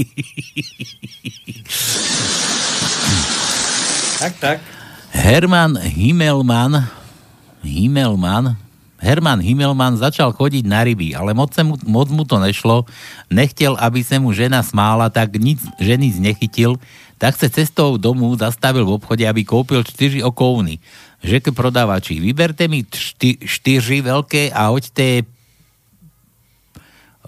Tak, tak. Herman Himmelmann Himmelmann Herman Himmelmann začal chodiť na ryby, ale moc, mu, moc mu to nešlo. Nechtěl, aby sa mu žena smála, tak nic, že nic nechytil. Tak sa cestou domů zastavil v obchode, aby kúpil čtyři okovny. Řekl prodávači, vyberte mi čty, štyři veľké a hoďte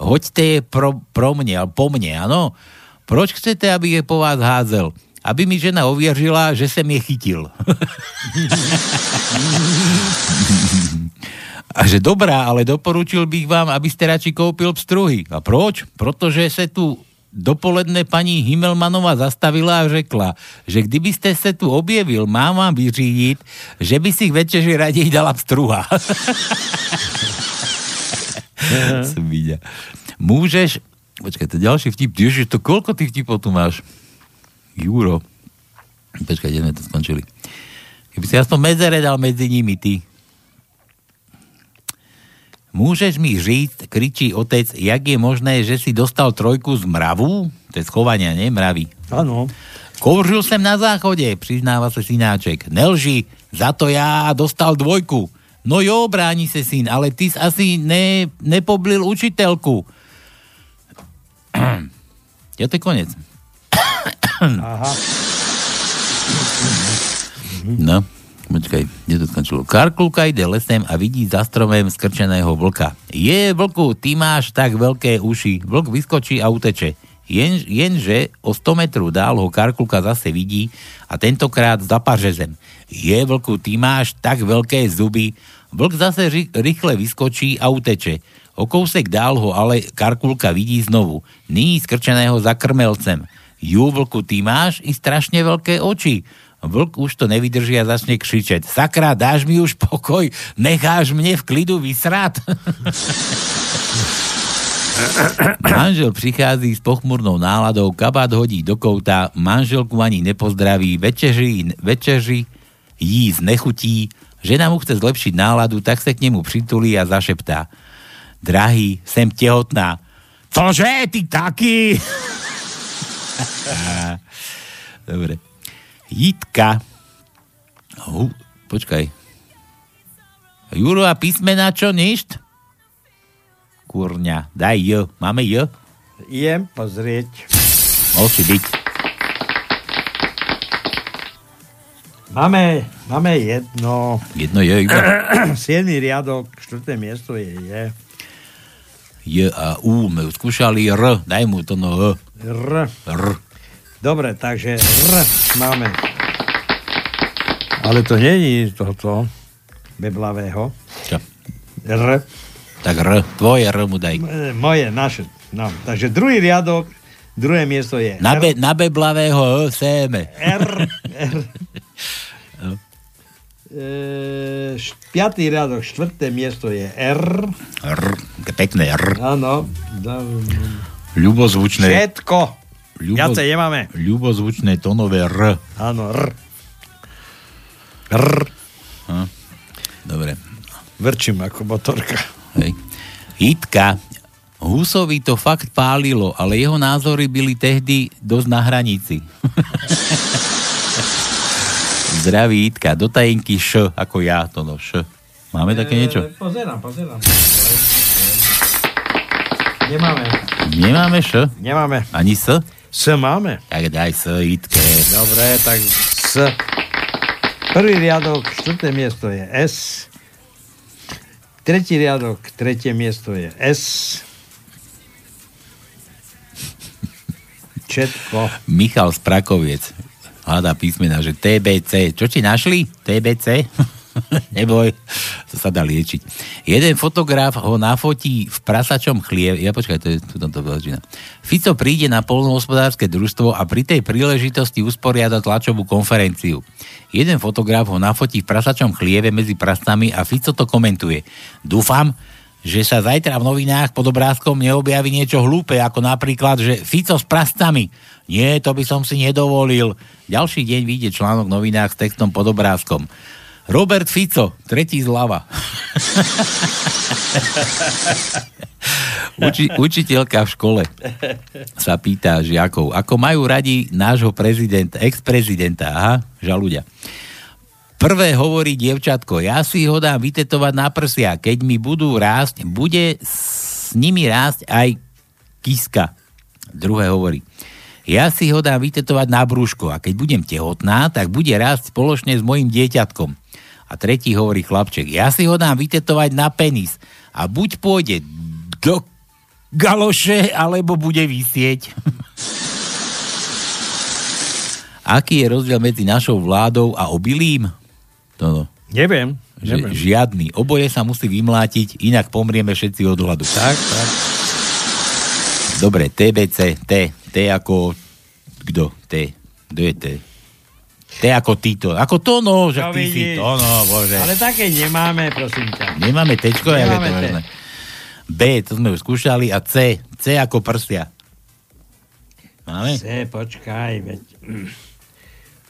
hoďte pro, pro mne, po mne, áno. Proč chcete, aby je po vás házel? Aby mi žena ovieřila, že sem je chytil. <laughs> A že dobrá, ale doporučil bych vám, aby ste radši koupil pstruhy. A proč? Protože se tu dopoledne paní Himmelmanová zastavila a řekla, že kdyby ste sa tu objevil, mám vám vyřídiť, že by si k večeži raději dala pstruha. <laughs> <laughs> Svíďa. Môžeš... Počkaj, to je ďalší vtip. Ježiš, to koľko tých vtipov tu máš? Juro. Počkaj, kde sme to skončili? Keby si aspoň medzere dal medzi nimi, ty. Môžeš mi říct, kričí otec, jak je možné, že si dostal trojku z mravu? To je schovania, nie? Mravy. Áno. Kouřil jsem na záchode, přiznáva sa synáček. Nelži, za to já dostal dvojku. No jo, bráni se syn, ale ty jsi asi ne, nepoblil učitelku. <clears throat> ja to je konec. Aha. No, počkaj, kde to skončilo? Karkulka ide lesem a vidí za stromem skrčeného vlka. Je, vlku, ty máš tak veľké uši. Vlk vyskočí a uteče. Jen, jenže o 100 metrov dál ho Karkulka zase vidí a tentokrát zapaže zem. Je, vlku, ty máš tak veľké zuby. Vlk zase ry, rýchle vyskočí a uteče. O kousek dál ho ale Karkulka vidí znovu. Nyní skrčeného za krmelcem. Jú, vlku, ty máš i strašne veľké oči. Vlk už to nevydrží a začne křičet. Sakra, dáš mi už pokoj, necháš mne v klidu vysrát. <laughs> Manžel prichází s pochmurnou náladou, kabát hodí do kouta, manželku ani nepozdraví, večeři, večeři jí znechutí, žena mu chce zlepšiť náladu, tak sa k nemu pritulí a zašeptá. Drahý, sem tehotná. Cože, ty taký? <laughs> Dobre. Jitka. Hu, počkaj. Juro a písmena čo ništ? Kurňa, daj J. Máme J? Idem pozrieť. Musí byť. Máme, máme jedno. Jedno je iba. <clears throat> Siedmy riadok, štvrté miesto je je. J a U, sme skúšali R, daj mu to no R. R. Dobre, takže R máme. Ale to není tohoto beblavého. Čo? R. Tak R, tvoje R mu daj. E, Moje, naše. No, takže druhý riadok, druhé miesto je Na, be, na beblavého E séme. R. R. <laughs> E, š- piatý riadok, štvrté miesto je R. R, pekné R. Áno. Ľubozvučné. Všetko. Ľubo, Viacej nemáme. ľubozvučné tónové R. Áno, R. R. Hm. Dobre. Vrčím ako motorka. Hej. Hitka. Husovi to fakt pálilo, ale jeho názory byli tehdy dosť na hranici. <laughs> Zdraví Hitka. Do tajenky Š, ako ja, to no Š. Máme také niečo? E, Pozerám, pozerám. Nemáme. Nemáme Š? Nemáme. Ani S? S máme. Tak daj S, Hitke. Dobre, tak S. Prvý riadok, štvrté miesto je S. Tretí riadok, tretie miesto je S. Všetko. Michal Sprakoviec hľadá písmena, že TBC. Čo ti našli? TBC? <laughs> Neboj, to sa dá liečiť. Jeden fotograf ho nafotí v prasačom chlieve. Ja počkaj, to je tu to. Fico príde na polnohospodárske družstvo a pri tej príležitosti usporiada tlačovú konferenciu. Jeden fotograf ho nafotí v prasačom chlieve medzi prastami a Fico to komentuje. Dúfam, že sa zajtra v novinách pod obrázkom neobjaví niečo hlúpe, ako napríklad, že Fico s prastami. Nie, to by som si nedovolil. Ďalší deň vyjde článok v novinách s textom pod obrázkom. Robert Fico, tretí zľava. <laughs> Uči, učiteľka v škole sa pýta žiakov, ako majú radi nášho prezidenta, ex-prezidenta, aha, žaludia. Prvé hovorí dievčatko, ja si ho dám vytetovať na prsia, keď mi budú rásť, bude s nimi rásť aj kiska. Druhé hovorí, ja si ho dám vytetovať na brúško a keď budem tehotná, tak bude rásť spoločne s mojim dieťatkom. A tretí hovorí chlapček, ja si ho dám vytetovať na penis a buď pôjde do galoše, alebo bude vysieť. <laughs> Aký je rozdiel medzi našou vládou a obilím? To no. Neviem. Že, neviem. žiadny. Oboje sa musí vymlátiť, inak pomrieme všetci od hladu. Tak, tak. Dobre, TBC, T. T ako... Kto? T. Kto je T? T ako Tito. Ako to no, že No ty si vidíš. to no, bože. Ale také nemáme, prosím ťa. Nemáme tečko, ja to možné. B, to sme už skúšali, a C. C ako prsia. Máme? Se, počkaj, veď...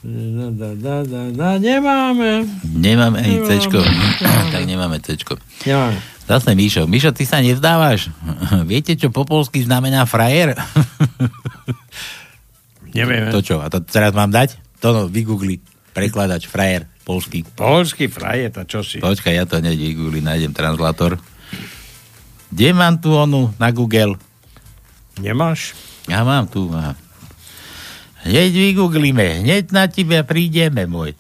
Da, da, da, da, da, nemáme. Nemáme ani Nemáme. Cčko. tak nemáme Cčko. Nemáme. Zase Míšo. Míšo, ty sa nevzdávaš? Viete, čo po polsky znamená frajer? Nevieme. To čo? A to teraz mám dať? To no, vygoogli. Prekladač, frajer, polský. Polský frajer, to čo si? Počkaj, ja to hneď vygoogli, nájdem translator. Kde mám tu onu na Google? Nemáš? Ja mám tu, aha. Hneď vygooglíme, hneď na tebe prídeme, môj.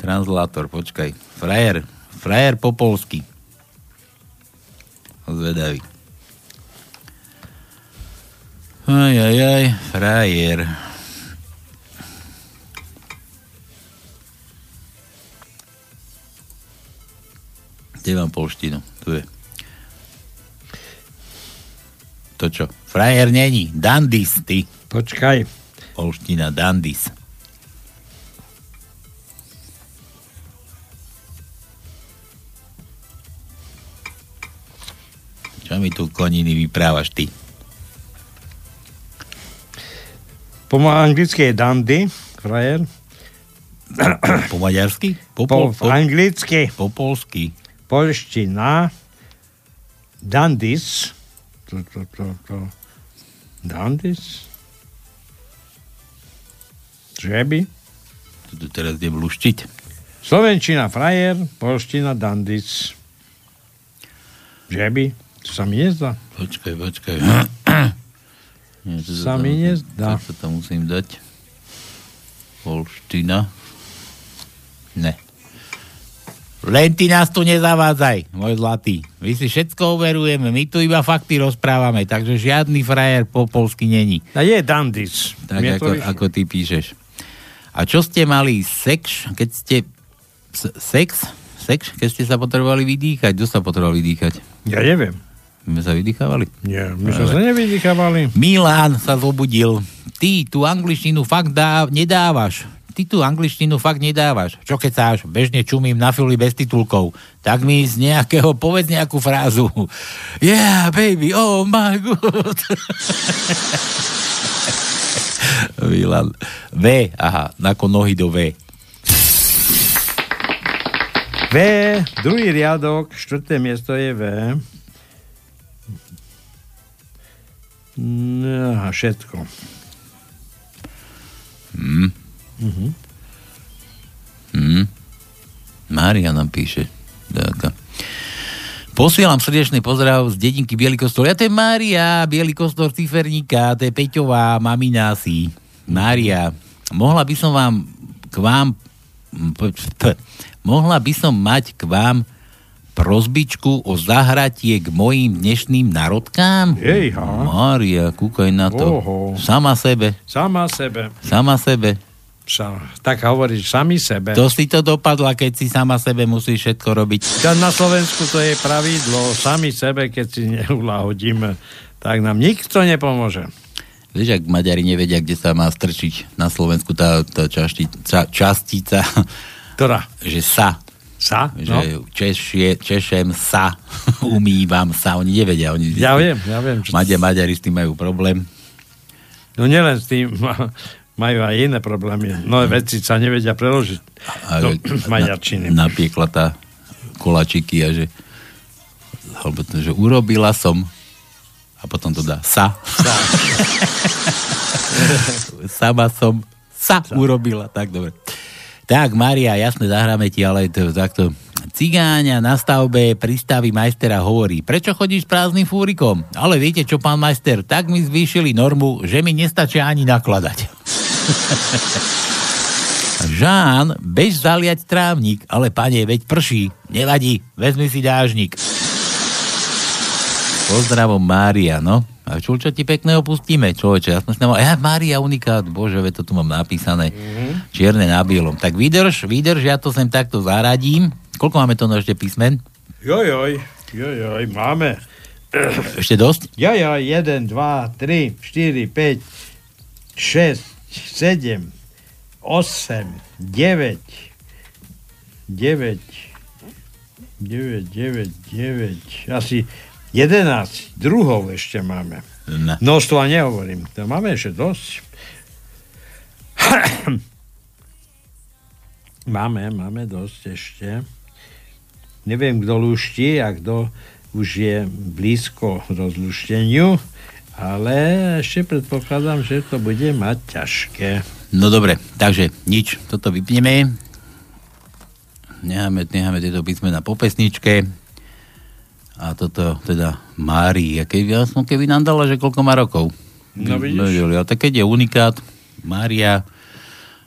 Translator, počkaj. Frajer, frajer po polsky. Zvedavý. Aj, aj, aj, frajer. Kde mám polštinu? Tu je. To čo? Frajer není. Dandis, ty. Počkaj. Polština, Dandis. Čo mi tu koniny vyprávaš ty? Po anglicky je dandy, frajer. Po maďarsky? Po, Po, po, anglicky. po polsky. Polština. Dandis. To, to, to, to. Dandis. Žeby. Tu, tu teraz idem luštiť. Slovenčina frajer, polština dandis. Žeby. To sa mi nezdá. Počkaj, počkaj. <clears throat> To Sa mi nezdá. Sa to musím dať. Polština. Ne. Len ty nás tu nezavádzaj, môj zlatý. My si všetko overujeme, my tu iba fakty rozprávame, takže žiadny frajer po polsky není. A je Dandis. Tak to ako, ako ty píšeš. A čo ste mali sex, keď ste... Sex? Sex, keď ste sa potrebovali vydýchať? Kto sa potreboval vydýchať? Ja neviem. My sa vydýchávali? Nie, my sme sa nevydýchávali. Milan sa zobudil. Ty tú angličtinu fakt dá, nedávaš. Ty tú angličtinu fakt nedávaš. Čo keď sáš? Bežne čumím na fili bez titulkov. Tak mi z nejakého, povedz nejakú frázu. Yeah, baby, oh my god. <laughs> Milan. V, aha, ako nohy do V. V, druhý riadok, štvrté miesto je V. No, Aha, všetko. Hm. Mhm. Hm. Mária nám píše. Dáka. Posielam srdečný pozdrav z dedinky Bielý kostol. Ja to je Mária, Bielý kostol Ciferníka, to je Peťová, mamina si. Mária, mohla by som vám k vám p- mohla by som mať k vám prozbičku o zahratie k mojim dnešným narodkám? Jejha. Mária, kúkaj na to. Oho. Sama sebe. Sama sebe. Sama sebe. Sa, tak hovoríš sami sebe. To si to dopadla, keď si sama sebe musíš všetko robiť. Na Slovensku to je pravidlo, sami sebe, keď si neulahodíme, tak nám nikto nepomôže. Vieš, ak Maďari nevedia, kde sa má strčiť na Slovensku tá, tá čašti, ča, častica, <laughs> Ktorá? že sa. Sa? Že No. češie, češem sa, <laughs> umývam sa. Oni nevedia. Oni, Ja viem, ja viem. Maďa, Maďari s tým majú problém. No nielen s tým, majú aj iné problémy. No veci sa nevedia preložiť do maďarčiny. Na, napiekla tá kolačiky a že, alebo to, že urobila som a potom to dá sa. Sa. <laughs> Sama som sa, urobila. Tak, dobre. Tak, Maria, jasne, zahráme ti, ale to, takto. Cigáňa na stavbe prístavy majstera hovorí, prečo chodíš s prázdnym fúrikom? Ale viete čo, pán majster, tak mi zvýšili normu, že mi nestačia ani nakladať. <laughs> Žán, bež zaliať trávnik, ale pane, veď prší, nevadí, vezmi si dážnik. Pozdravom Mária, no. A čo, čo ti pekného pustíme, človeče? Ja som si nemal, ja, Mária unikát, bože, veď to tu mám napísané, mm-hmm. čierne na bielom. Tak vydrž, vydrž, ja to sem takto zaradím. Koľko máme to ešte písmen? Jojoj, jojoj, máme. Ešte dosť? Jojoj, 1, 2, 3, 4, 5, 6, 7, 8, 9, 9, 9, 9, 9, asi 11, druhov ešte máme. Ne. Množstva nehovorím, to máme ešte dosť. <clears throat> máme, máme dosť ešte. Neviem, kto luští a kto už je blízko rozlušteniu, ale ešte predpokladám, že to bude mať ťažké. No dobre, takže nič, toto vypneme. Necháme, necháme tieto písmena po pesničke. A toto teda Mári, a keby, ja som keby nám dala, že koľko má rokov. No vidíš. Vedeli, ale tak keď je unikát, Mária,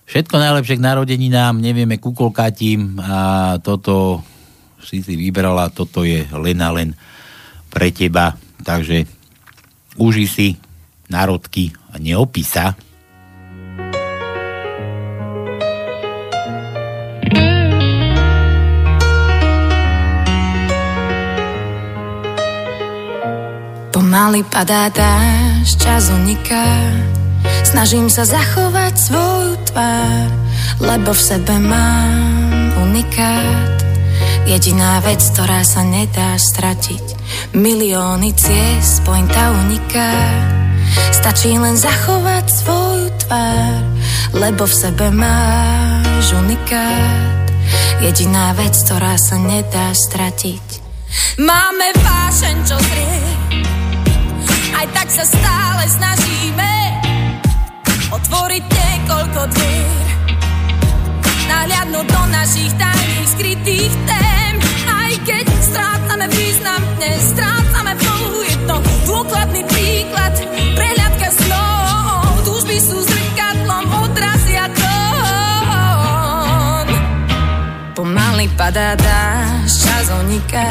všetko najlepšie k narodeninám, nevieme kukolkatím a toto si si vybrala, toto je len a len pre teba, takže uži si národky a neopísa. Pomaly padá dáž, čas uniká Snažím sa zachovať svoju tvár Lebo v sebe mám unikát Jediná vec, ktorá sa nedá stratiť. Milióny ciest, pointa uniká. Stačí len zachovať svoju tvár Lebo v sebe máš unikát. Jediná vec, ktorá sa nedá stratiť. Máme vášeň, čo zrie. Aj tak sa stále snažíme Otvoriť niekoľko dvier Nahliadnúť do našich tajných skrytých tém Aj keď strácame význam dnes Strácame flow, je to dôkladný príklad Prehľadka snov Túžby sú zrkadlom, odrazia tón padá dážď, čas uniká.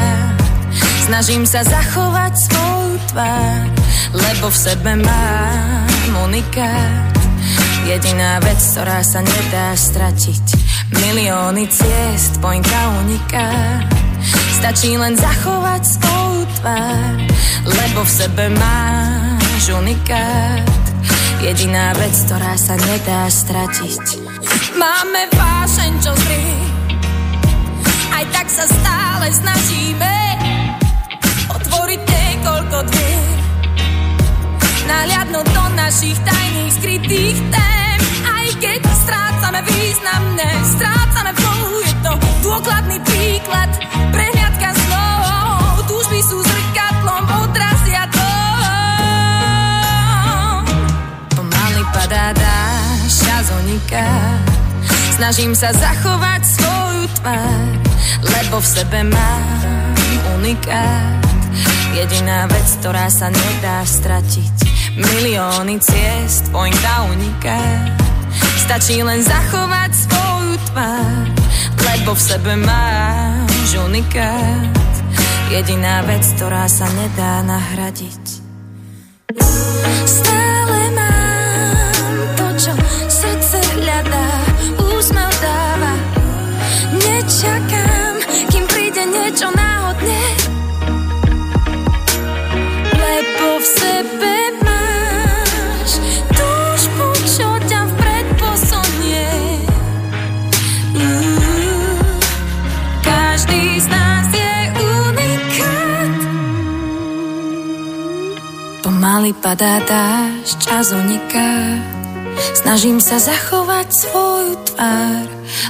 Snažím sa zachovať svoju tvár, lebo v sebe mám unikát. Jediná vec, ktorá sa nedá stratiť, milióny ciest, pointa uniká. Stačí len zachovať svoju tvár, lebo v sebe máš unikát. Jediná vec, ktorá sa nedá stratiť. Máme vášeň, čo zri, aj tak sa stále snažíme otvoriť niekoľko dvier. Naliadnúť do našich tajných skrytých tém, aj keď strácame významné, strácame flow, je to dôkladný príklad, prehliadka slov, túžby sú zrkadlom, odrazia to. Pomaly padá dážď, čas snažím sa zachovať svoju tvár, lebo v sebe mám unikát. Jediná vec, ktorá sa nedá stratiť, milióny ciest, pointa uniká. Stačí len zachovať svoju tvár, lebo v sebe máš unikát. Jediná vec, ktorá sa nedá nahradiť. Stále Pomaly padá dážď, čas uniká. Snažím sa zachovať svoju tvár,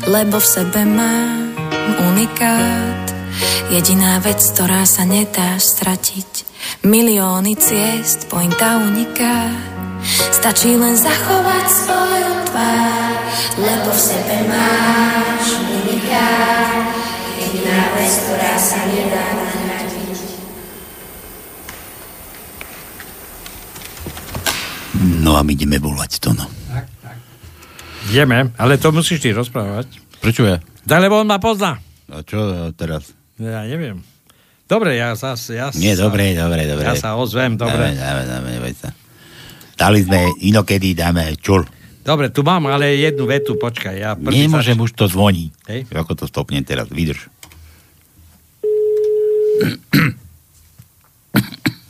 lebo v sebe mám unikát. Jediná vec, ktorá sa nedá stratiť. Milióny ciest, pointa uniká. Stačí len zachovať svoju tvár, lebo v sebe máš unikát. Jediná vec, ktorá sa nedá No a my ideme volať to, no. Ideme, ale to musíš ty rozprávať. Prečo ja? Daj, lebo on ma pozná. A čo teraz? Ja neviem. Dobre, ja zase... Ja Nie, sa, dobre, dobre, dobre. Ja sa ozvem, dobre. Dáme, dáme, dáme, neboj sa. Dali sme inokedy, dáme čul. Dobre, tu mám ale jednu vetu, počkaj. Ja prvý Nemôžem, už to zvoní. Hej. Ako to stopnem teraz, vydrž. <clears throat> <clears throat> <clears throat>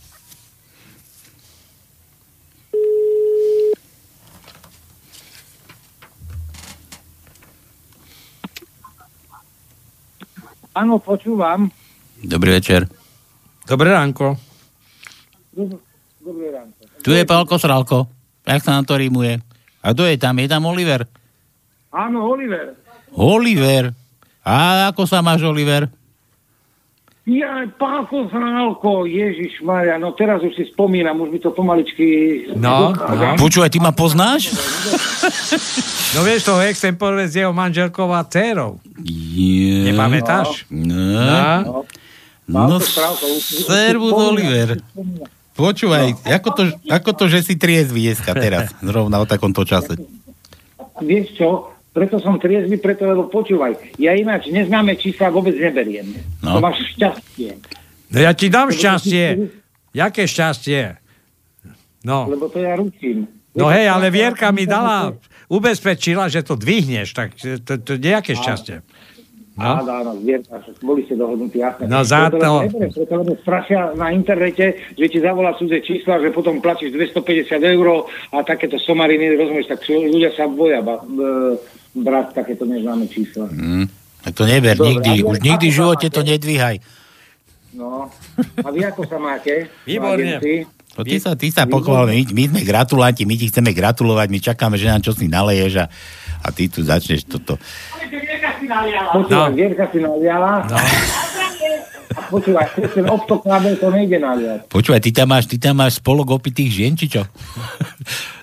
Áno, počúvam. Dobrý večer. Dobré ránko. Dobré ránko. Tu je Pálko Sralko. Jak sa nám to rímuje? A kto je tam? Je tam Oliver? Áno, Oliver. Oliver. A ako sa máš, Oliver? Ja, Pálko Zrálko, Ježiš Maria, no teraz už si spomínam, už mi to pomaličky... No, dochádza. Počúvaj, ty ma poznáš? No vieš, toho extemporové s jeho manželkou a dcerou. Je... Nepamätáš? No. No. No, servus, Oliver. Počúvaj, ako to, ako to, že si triezvy dneska teraz, zrovna o takomto čase. Vieš čo, preto som triezvy, preto lebo počúvaj, ja ináč neznáme čísla vôbec neberiem. No. To máš šťastie. No ja ti dám šťastie. Jaké šťastie? No. Lebo to ja ručím. No hej, ale Vierka mi dala, ubezpečila, že to dvihneš, tak to, to, to nejaké šťastie. No. Áno, áno, zvierka, boli ste dohodnutí, jasné. No za to- Preto lebo strašia na internete, že ti zavolá cudzie čísla, že potom platíš 250 eur a takéto somariny, rozumieš, tak ľudia sa boja ba, b, brať takéto neznáme čísla. Hm. Tak to neber, Dobre, nikdy, už nikdy v živote to nedvíhaj. No. A vy ako sa máte? Výborne. No, ty sa, ty sa pochvál, my, my sme gratulanti, my ti chceme gratulovať, my čakáme, že nám čo si naleješ a, a ty tu začneš toto. Počúvaj, no. Vierka si naliala. No. A počúvaj, ten optokábel to nejde naliať. Počúvaj, ty tam máš, ty tam máš spolok opitých žien, či čo?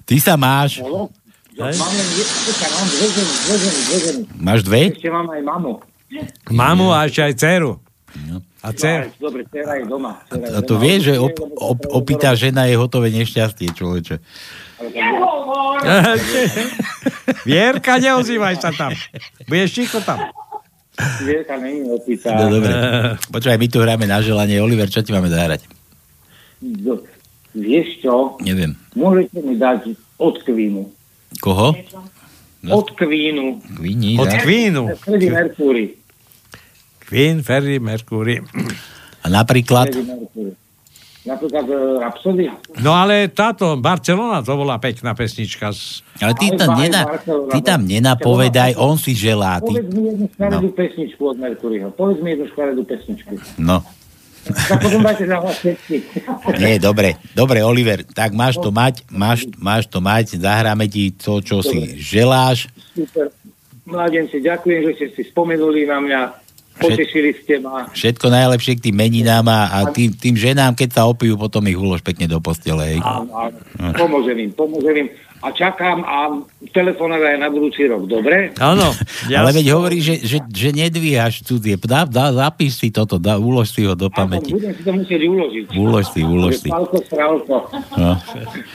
ty sa máš, Bolo? Mám len je- počkaj, mám dve ženy, dve ženy, dve ženy. máš dve? Ešte mám aj mamu. Mamu a ešte aj dceru. A No, dcer. aj, dobre, dcera je doma. A to vieš, že op, op, opitá žena je hotové nešťastie, človeče. <laughs> Vierka, neozývaj sa tam. Budeš ticho tam. Zvierka není opica. No dobre. Počúvaj, my tu hráme na želanie. Oliver, čo ti máme zahrať? Do- Vieš čo? Neviem. Môžete mi dať od Queenu. Koho? Od Queenu. Queeni, Od Queenu. Freddie Mercury. Queen, Ferry, Mercury. A napríklad? Freddie Mercury. Napríklad uh, Rhapsody. No ale táto Barcelona, to bola pekná pesnička. Z... Ale ty tam, Aj nena, Barcelona. ty tam nenapovedaj, on si želá. Povedz Ty, mi jednu škaredú pesničku od Mercuryho. Povedz mi jednu škaredú pesničku. no. Tak potom dajte. <laughs> Nie, dobre, dobre, Oliver, tak máš to mať, máš, máš to mať, zahráme ti to, čo si želáš. Super. Mladenci, ďakujem, že ste si spomenuli na mňa. Potešili ste ma. Všetko najlepšie k tým meninám a, a tým, tým ženám, keď sa opijú, potom ich ulož pekne do postele. Áno, áno. Pomôžem im, pomôžem im. A čakám a telefonát aj na budúci rok, dobre? Áno. <laughs> Ale veď hovorí, že, že, že nedvíhaš cudzie. Dá, dá, zapíš si toto, dá, ulož si ho do Áno, pamäti. budem si to musieť uložiť. Ulož si, ulož si. Palko, strálko. No.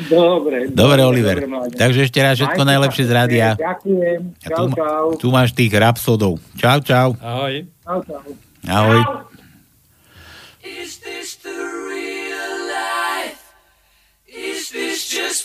Dobre. Dobre, Oliver. mladenci. Takže ešte raz všetko najlepšie z rádia. Ďakujem. A Čau, tu, čau. tu máš tých rapsodov. Čau, čau. Ahoj. Čau, čau. Ahoj. Is this the real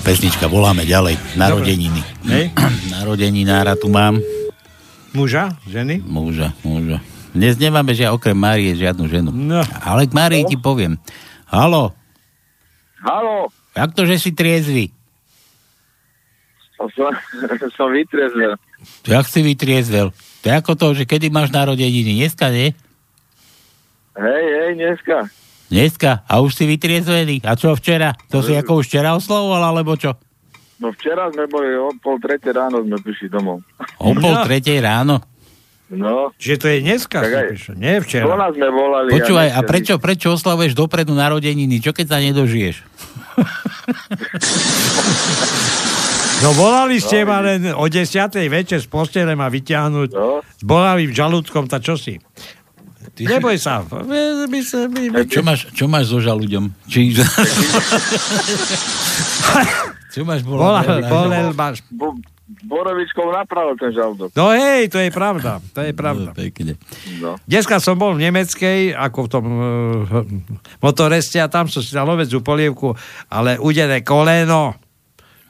Pesnička, voláme ďalej. Narodeniny. Hej. <clears throat> Narodeninára tu mám. Muža? Ženy? Muža, muža. Dnes nemáme že okrem Márie žiadnu ženu. No. Ale k Márii ti poviem. Halo, Halo, jak to, že si triezvy? som, <laughs> som vytrezvel. Jak si vytriezvel? To je ako to, že kedy máš narodeniny? Dneska, nie? Hej, hej, dneska. Dneska? A už si vytriezvený? A čo včera? To si ako už včera oslavoval, alebo čo? No včera sme boli o pol tretej ráno sme prišli domov. O pol tretej ráno? No. Že to je dneska, Tak aj- nie včera. Nás sme volali. Počúvaj, a nechceli. prečo, prečo oslavuješ dopredu narodeniny? Čo keď sa nedožiješ? No volali ste ma len o 10. večer z postele ma vyťahnuť no. s bolavým žalúdkom, tak čo si? Neboj sa. My, my, sa- my, my, Čo máš, čo máš so žalúďom? Či... <laughs> čo máš Bola, bolel? bolel máš. Bo, borovičkou napravil ten žalúdok. No hej, to je pravda. To je pravda. Pekne. No. Dneska som bol v Nemeckej, ako v tom uh, motoreste a tam som si dal ovecú polievku, ale udené koleno.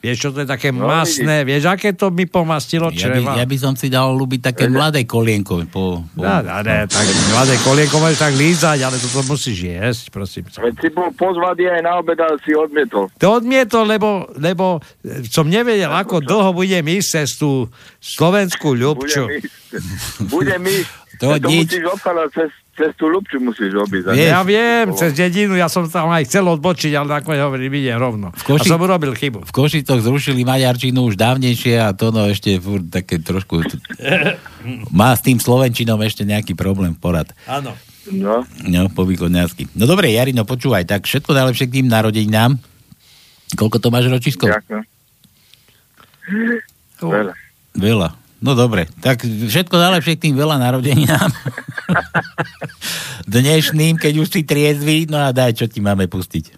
Vieš, čo to je také No, masné? Vieš, aké to mi pomastilo Ja by, čreva? ja by som si dal ľúbiť také mladé kolienko. Po, po, No, no, ne, tak mladé kolienko môžeš tak lízať, ale toto musíš jesť, prosím. Veď si bol pozvaný aj na obed, ale si odmietol. To odmietol, lebo, lebo e, som nevedel, ako dlho budem ísť cez tú slovenskú ľubču. Budem ísť. Budem ísť. To to nič. musíš obchádzať cez, cez tú ľubču musíš obísť. Ja viem, cez dedinu, ja som tam aj chcel odbočiť, ale nakoniec hovorím, idem rovno. Koši- A som urobil chybu. V Košicoch zrušili maďarčinu už dávnejšie a to no ešte furt také trošku... <laughs> Má s tým slovenčinom ešte nejaký problém, porad. Áno. No. No, po východňarsky. No dobre, Jarino, počúvaj, tak všetko najlepšie k tým narodeninám. Koľko to máš ročiskov? Ďakujem. Veľa. Veľa. No dobre, tak všetko najlepšie k tým veľa narodeninám. <laughs> Dnešným, keď už si triezvy, no a daj, čo ti máme pustiť.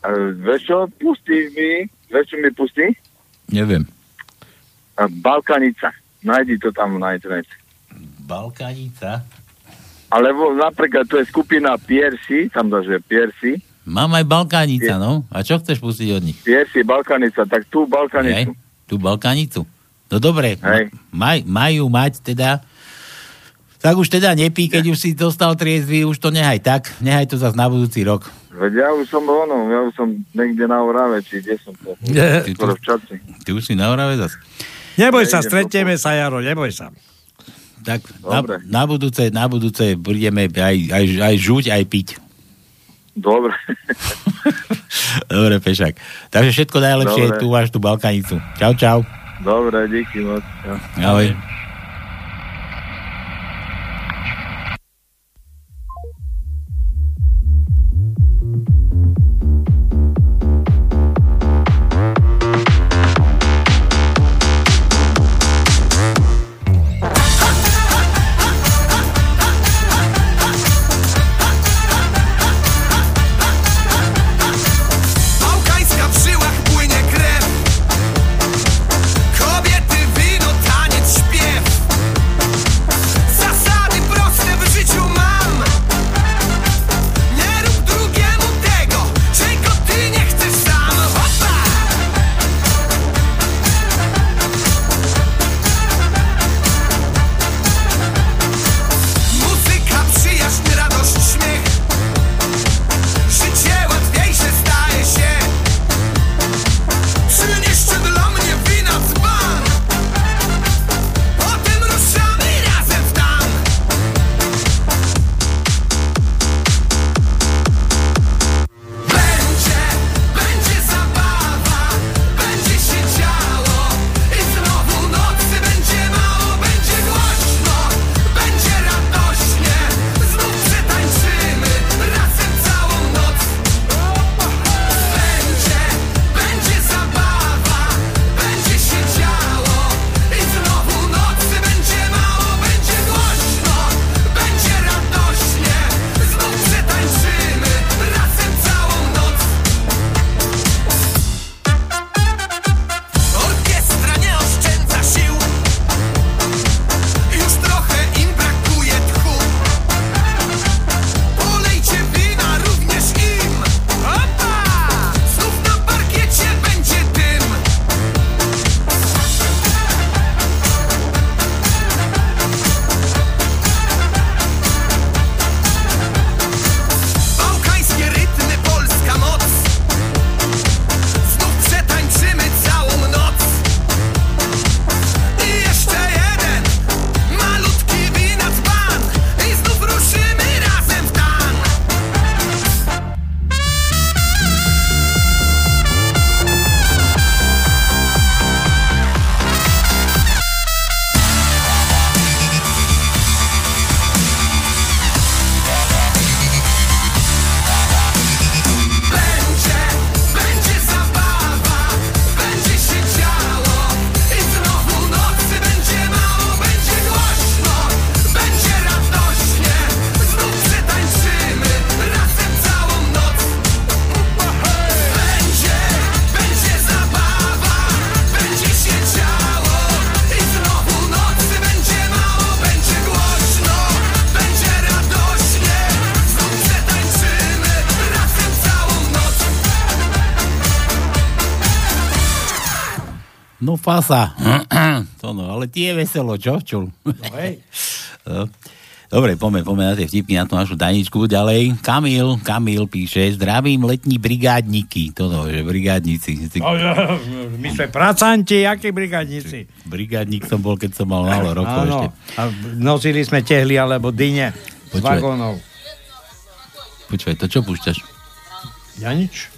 A vieš čo, pustí mi, vieš čo mi pustí? Neviem. A Balkanica. Najdi to tam na internete. Balkanica? Alebo napríklad to je skupina Piersi, tam dáš, že Piersi, Mám aj Balkánica, no. A čo chceš pustiť od nich? Piersi, Balkanica, tak tú Balkanicu. tú Balkanicu. No dobre, maj, majú mať teda tak už teda nepí, keď už si dostal triezvy, už to nehaj tak, nehaj to zase na budúci rok. Veď ja už som ono, ja už som niekde na Orave, či kde som to. <laughs> Ty, Skoro v Čaci. Ty už si na Orave zase. Neboj Ja sa, stretieme sa, Jaro, neboj sa. Tak na, na, budúce, na budúce budeme aj, aj, aj žuť, aj piť. Dobre. <laughs> Dobre, Pešak. Takže všetko najlepšie, Dobre. tu máš tú Balkanicu. Čau, čau. Dobre, díky moc. Ja. Ahoj. No fasa. <clears throat> to no, ale tie je veselo, čo? Čul? No hej. <laughs> No. Dobre, poďme, poďme na tie vtipky, na tú našu Daničku ďalej. Kamil, Kamil píše, zdravím letní brigádniky. To no, že brigádnici. My sme pracanti, akí brigádnici. Brigádnik som bol, keď som mal málo rokov ešte. A nosili sme tehly alebo dyne z Počúvaj. vagónov. Počúvaj, to čo púšťaš? Ja nič.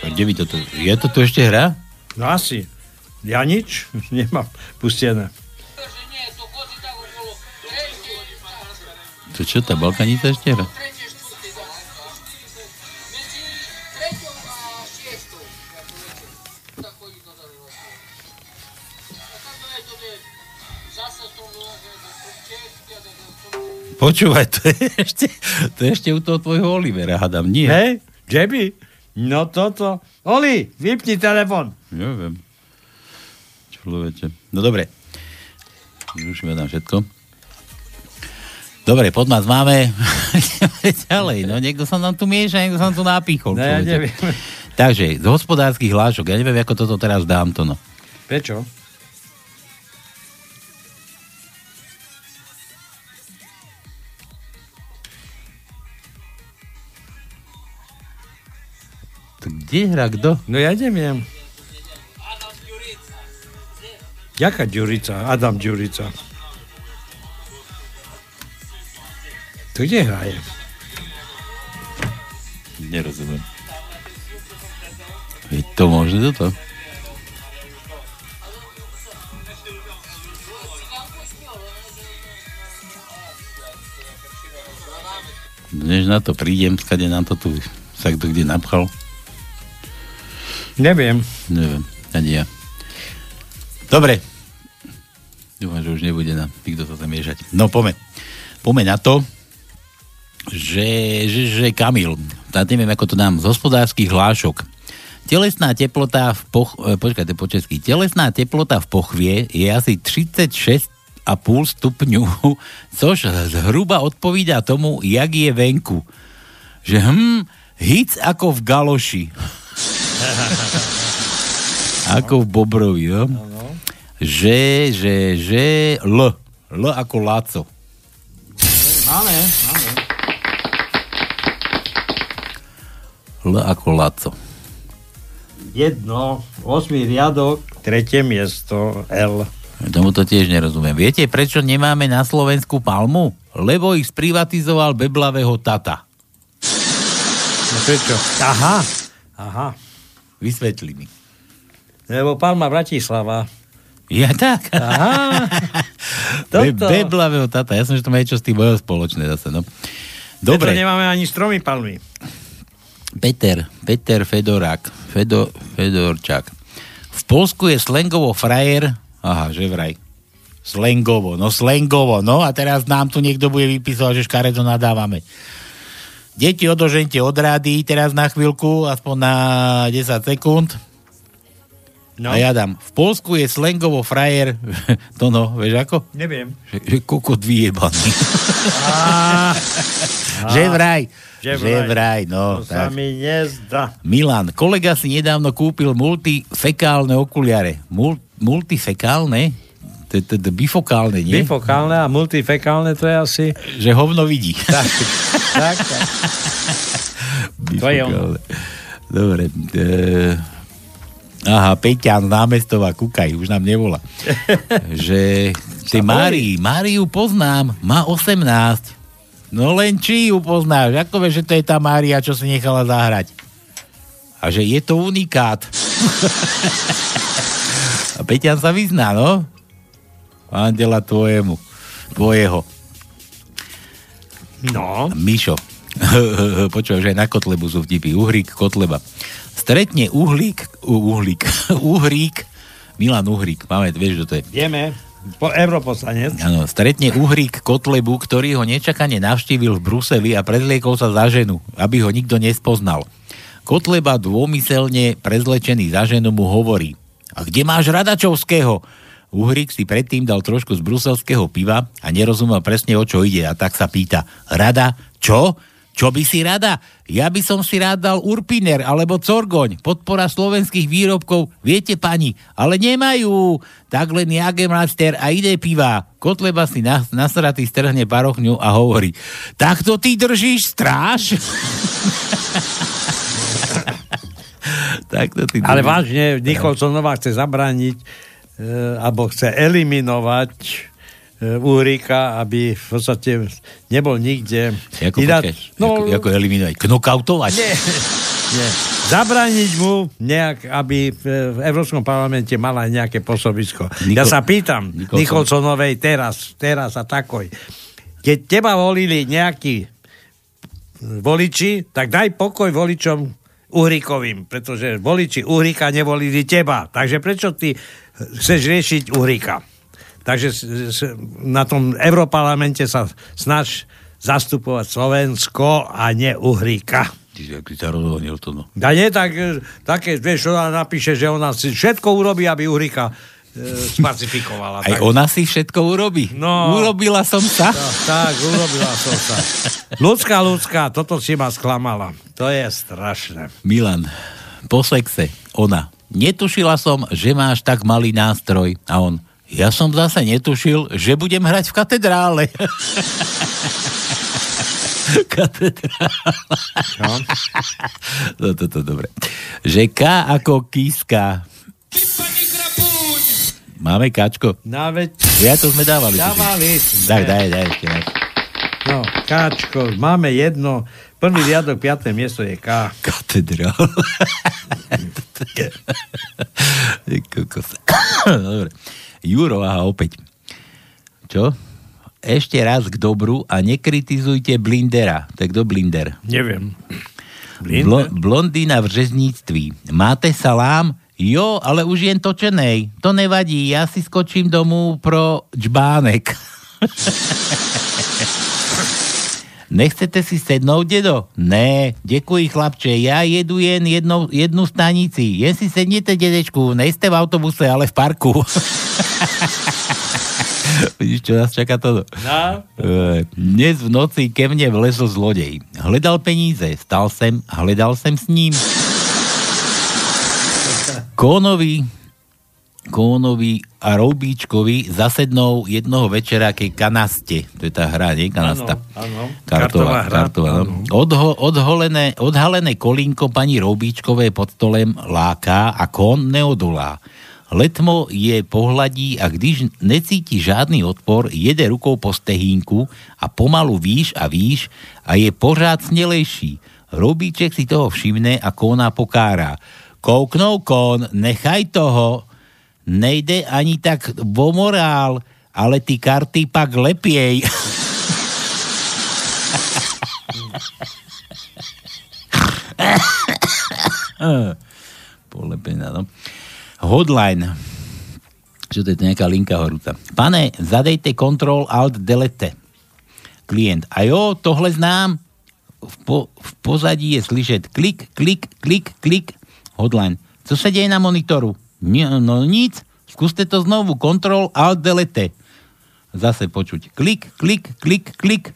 Kde vy toto? Je to tu ešte hra? No asi. Ja nič <laughs> nemám pustené. To čo, tá Balkanica ešte hra? Počúvaj, to je <laughs> ešte, to je ešte u toho tvojho Olivera, hadam, nie? Hej, Jeby? No toto. Oli, vypni telefon. Neviem. Človeče. No dobre. Zrušíme tam všetko. Dobre, pod nás máme. <laughs> Ďalej. No niekto sa nám tu mieša, niekto sa nám tu napíchol. No, ja neviem. Takže, z hospodárskych hlášok, ja neviem, ako toto teraz dám to, no. Prečo? Kde hra kto? No ja neviem. Jaká Ďurica? Adam Ďurica. To kde hraje? Nerozumiem. Je to možné toto? Než na to prídem, skade nám to tu sa kto kde napchal. Neviem. Neviem, ani ja. Dobre. Dúfam, že už nebude na nikto sa tam miešať. No poďme. Poďme na to, že, že, že Kamil, tá neviem, ako to dám, z hospodárskych hlášok. Telesná teplota v poch... E, počkajte, po česky. Telesná teplota v pochvie je asi 36,5 stupňu, <laughs> což zhruba odpovídá tomu, jak je venku. Že hm, hic ako v galoši. <laughs> ako v Bobrovi, jo? Že, že, že, L. L ako Laco. Máme, máme. L ako Laco. Jedno, 8 riadok, tretie miesto, L. Tomu to tiež nerozumiem. Viete, prečo nemáme na Slovensku palmu? Lebo ich sprivatizoval beblavého tata. No prečo? Aha, aha. Vysvetli mi. Lebo Palma Bratislava. Ja tak. Aha. <laughs> Be- beblavého tata. Ja som, že to má niečo s tým bojom spoločné zase, no. Dobre. Dobre. nemáme ani stromy palmy. Peter, Peter Fedorák, Fedo, Fedorčák. V Polsku je slangovo frajer, aha, že vraj. Slangovo, no slangovo, no a teraz nám tu niekto bude vypísať, že škaredo nadávame. Deti odožente od rády teraz na chvíľku, aspoň na 10 sekúnd. No. A ja dám, v Polsku je slangovo frajer, <laughs> to no, vieš ako? Neviem. Že, že kokot vyjebaný. <laughs> Že vraj. Že Že vraj. vraj, no. To sa tak. mi nezdá. Milan, kolega si nedávno kúpil multifekálne okuliare. Mul, multifekálne? To je bifokálne, nie? Bifokálne a multifekálne to je asi... Že hovno vidí. <laughs> Tak, tak, tak. To je. Bifokálne. Dobre. E, aha, Peťan z námestova, kúkaj, už nám nevolá. <laughs> že ty Márii, Máriu poznám, má 18. No len či ju poznáš, ako vieš, že to je tá Mária, čo si nechala zahrať. A že je to unikát. <laughs> A Peťan sa vyzná, no? Andela tvojemu. Tvojeho. No. Mišo. <laughs> Počúvaj, že aj na Kotlebu sú vtipy. Uhrík, Kotleba. Stretne uhlík, uhlík, <laughs> uhrík, Milan Uhrík, máme, vieš, že to je. Vieme, po, europoslanec. Áno, stretne Uhrík Kotlebu, ktorý ho nečakane navštívil v Bruseli a prezliekol sa za ženu, aby ho nikto nespoznal. Kotleba dômyselne prezlečený za ženu mu hovorí A kde máš Radačovského? Uhrík si predtým dal trošku z bruselského piva a nerozumel presne o čo ide a tak sa pýta Rada, čo? Čo by si rada? Ja by som si rád dal Urpiner alebo Corgoň, podpora slovenských výrobkov, viete pani, ale nemajú. Tak len Jagermeister a ide piva. Kotleba si na, nasratý strhne parochňu a hovorí, takto ty držíš stráž? <laughs> takto ty Ale držíš- vážne, Nikolsonová chce zabrániť e, alebo chce eliminovať Uhrika, aby v podstate nebol nikde. Ako, Ináč- počkaj, ako, ako eliminovať? Knockoutovať? Nie, <laughs> nie. Zabrániť mu nejak, aby v, v Európskom parlamente mala aj nejaké pôsobisko. Nikol- ja sa pýtam Nikolson- Nikolsonovej teraz, teraz a takoj. Keď teba volili nejakí voliči, tak daj pokoj voličom Uhrikovým, pretože voliči Uhrika nevolili teba. Takže prečo ty chceš riešiť Uhrika? Takže na tom Európarlamente sa snaž zastupovať Slovensko a nie Uhrika. Čiže ak si sa rozhodnil to, no. A nie tak, e, také, vieš, ona napíše, že ona si všetko urobí, aby Uhrika e, spacifikovala. Aj tak. ona si všetko urobí. No. Urobila som sa. No, tak, urobila som sa. Ľudská, ľudská, toto si ma sklamala. To je strašné. Milan, po sexe, ona. Netušila som, že máš tak malý nástroj. A on, ja som zase netušil, že budem hrať v katedrále. <laughs> katedrála. no toto dobre. Že K ako kíska. Máme kačko. No, veď, Ja to sme dávali. Dávali Tak, sme. daj, daj ešte raz. no, Káčko, máme jedno. Prvý riadok, piaté miesto je K. Katedrál. <laughs> <laughs> Kokos. <coughs> Dobre. Juro, aha, opäť. Čo? Ešte raz k dobru a nekritizujte Blindera. Tak kto Blinder? Neviem. Blo- blondína v řezníctví. Máte salám? Jo, ale už jen točenej. To nevadí, ja si skočím domů pro čbánek. <laughs> Nechcete si sednout, dedo? Ne, děkuji chlapče, já jedu jen jednou, jednu stanici. Jen si sedněte, dedečku, nejste v autobuse, ale v parku. <laughs> Vidíš, čo nás čaká toto? No. E, Dnes v noci ke mne vlezl zlodej. Hledal peníze, stal sem, hledal sem s ním. Kónovi, Kónovi a Roubíčkovi zasednou jednoho večera ke kanaste. To je tá hra, nie? Kanasta. Áno, áno. Kartová, Kartová hra, kartová, no. Odho, odholené, odhalené kolínko pani Roubíčkové pod stolem láká a kón neodolá. Letmo je pohladí a když necíti žádný odpor, jede rukou po stehínku a pomalu výš a výš a je pořád snelejší. Roubíček si toho všimne a kóna pokára. Kouknou kón, nechaj toho, nejde ani tak vo morál, ale ty karty pak lepiej. <laughs> Polepená, no. Hotline. Čo to je to nejaká linka horúca. Pane, zadejte Ctrl Alt Delete. Klient. A jo, tohle znám. V, po, v pozadí je slyšet klik, klik, klik, klik. Hotline. Co se deje na monitoru? No nic. Skúste to znovu. Ctrl Alt Delete. Zase počuť. Klik, klik, klik, klik.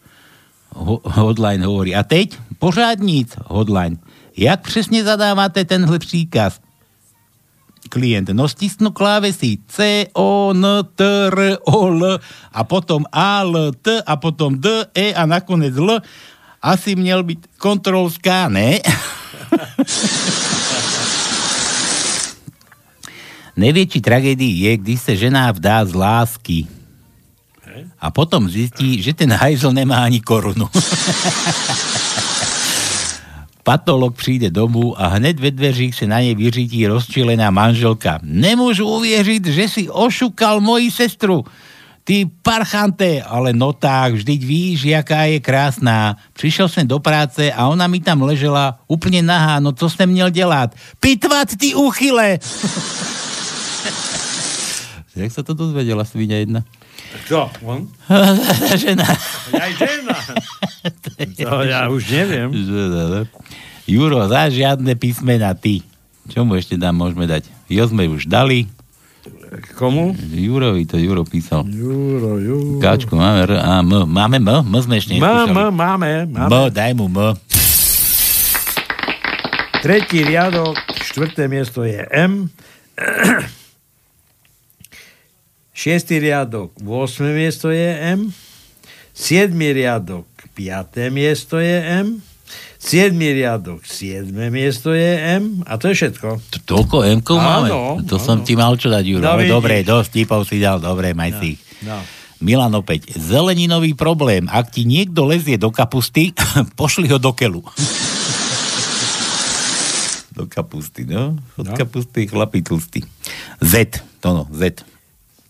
Ho- Hotline hovorí. A teď? Pořád nic. Hotline. Jak přesně zadáváte tenhle příkaz? klient. No stisnu klávesy C, O, N, T, R, O, L a potom A, L, T a potom D, E a nakonec L. Asi měl být kontrol K, ne? <laughs> Největší tragédii je, když se žena vdá z lásky. A potom zistí, že ten hajzl nemá ani korunu. <laughs> Patolog přijde domů a hned ve dveřích se na ně vyřítí rozčilená manželka. Nemůžu uvěřit, že si ošukal moji sestru. Ty parchante, ale no tak, vždyť víš, jaká je krásná. Přišel jsem do práce a ona mi tam ležela úplně nahá, no co jsem měl dělat? Pitvat ty úchyle! <laughs> Jak sa to dozvedela svinia jedna? Kto? On? <laughs> Žena. Aj žena. <laughs> To ja už neviem. Juro, za žiadne písmena ty. Čo mu ešte dám, môžeme dať? Jo sme už dali. Komu? Jurovi to Juro písal. Juro, Juro. Káčku, máme R a M. Máme M? M sme ešte M. M, máme, máme. M, daj mu M. Tretí riadok, štvrté miesto je M. Šiestý riadok, 8. miesto je M. Siedmy riadok, 5. miesto je M. Siedmy riadok, 7. miesto je M. A to je všetko. To toľko m máme? Áno, to som ti mal čo dať, Juro. No, vidíš. dobre, dosť tipov si dal, dobre, maj si ich. No. Milan opäť. Zeleninový problém. Ak ti niekto lezie do kapusty, <laughs> pošli ho do kelu. do kapusty, no. Od No. kapusty chlapí tlstí. Z, to no, Z.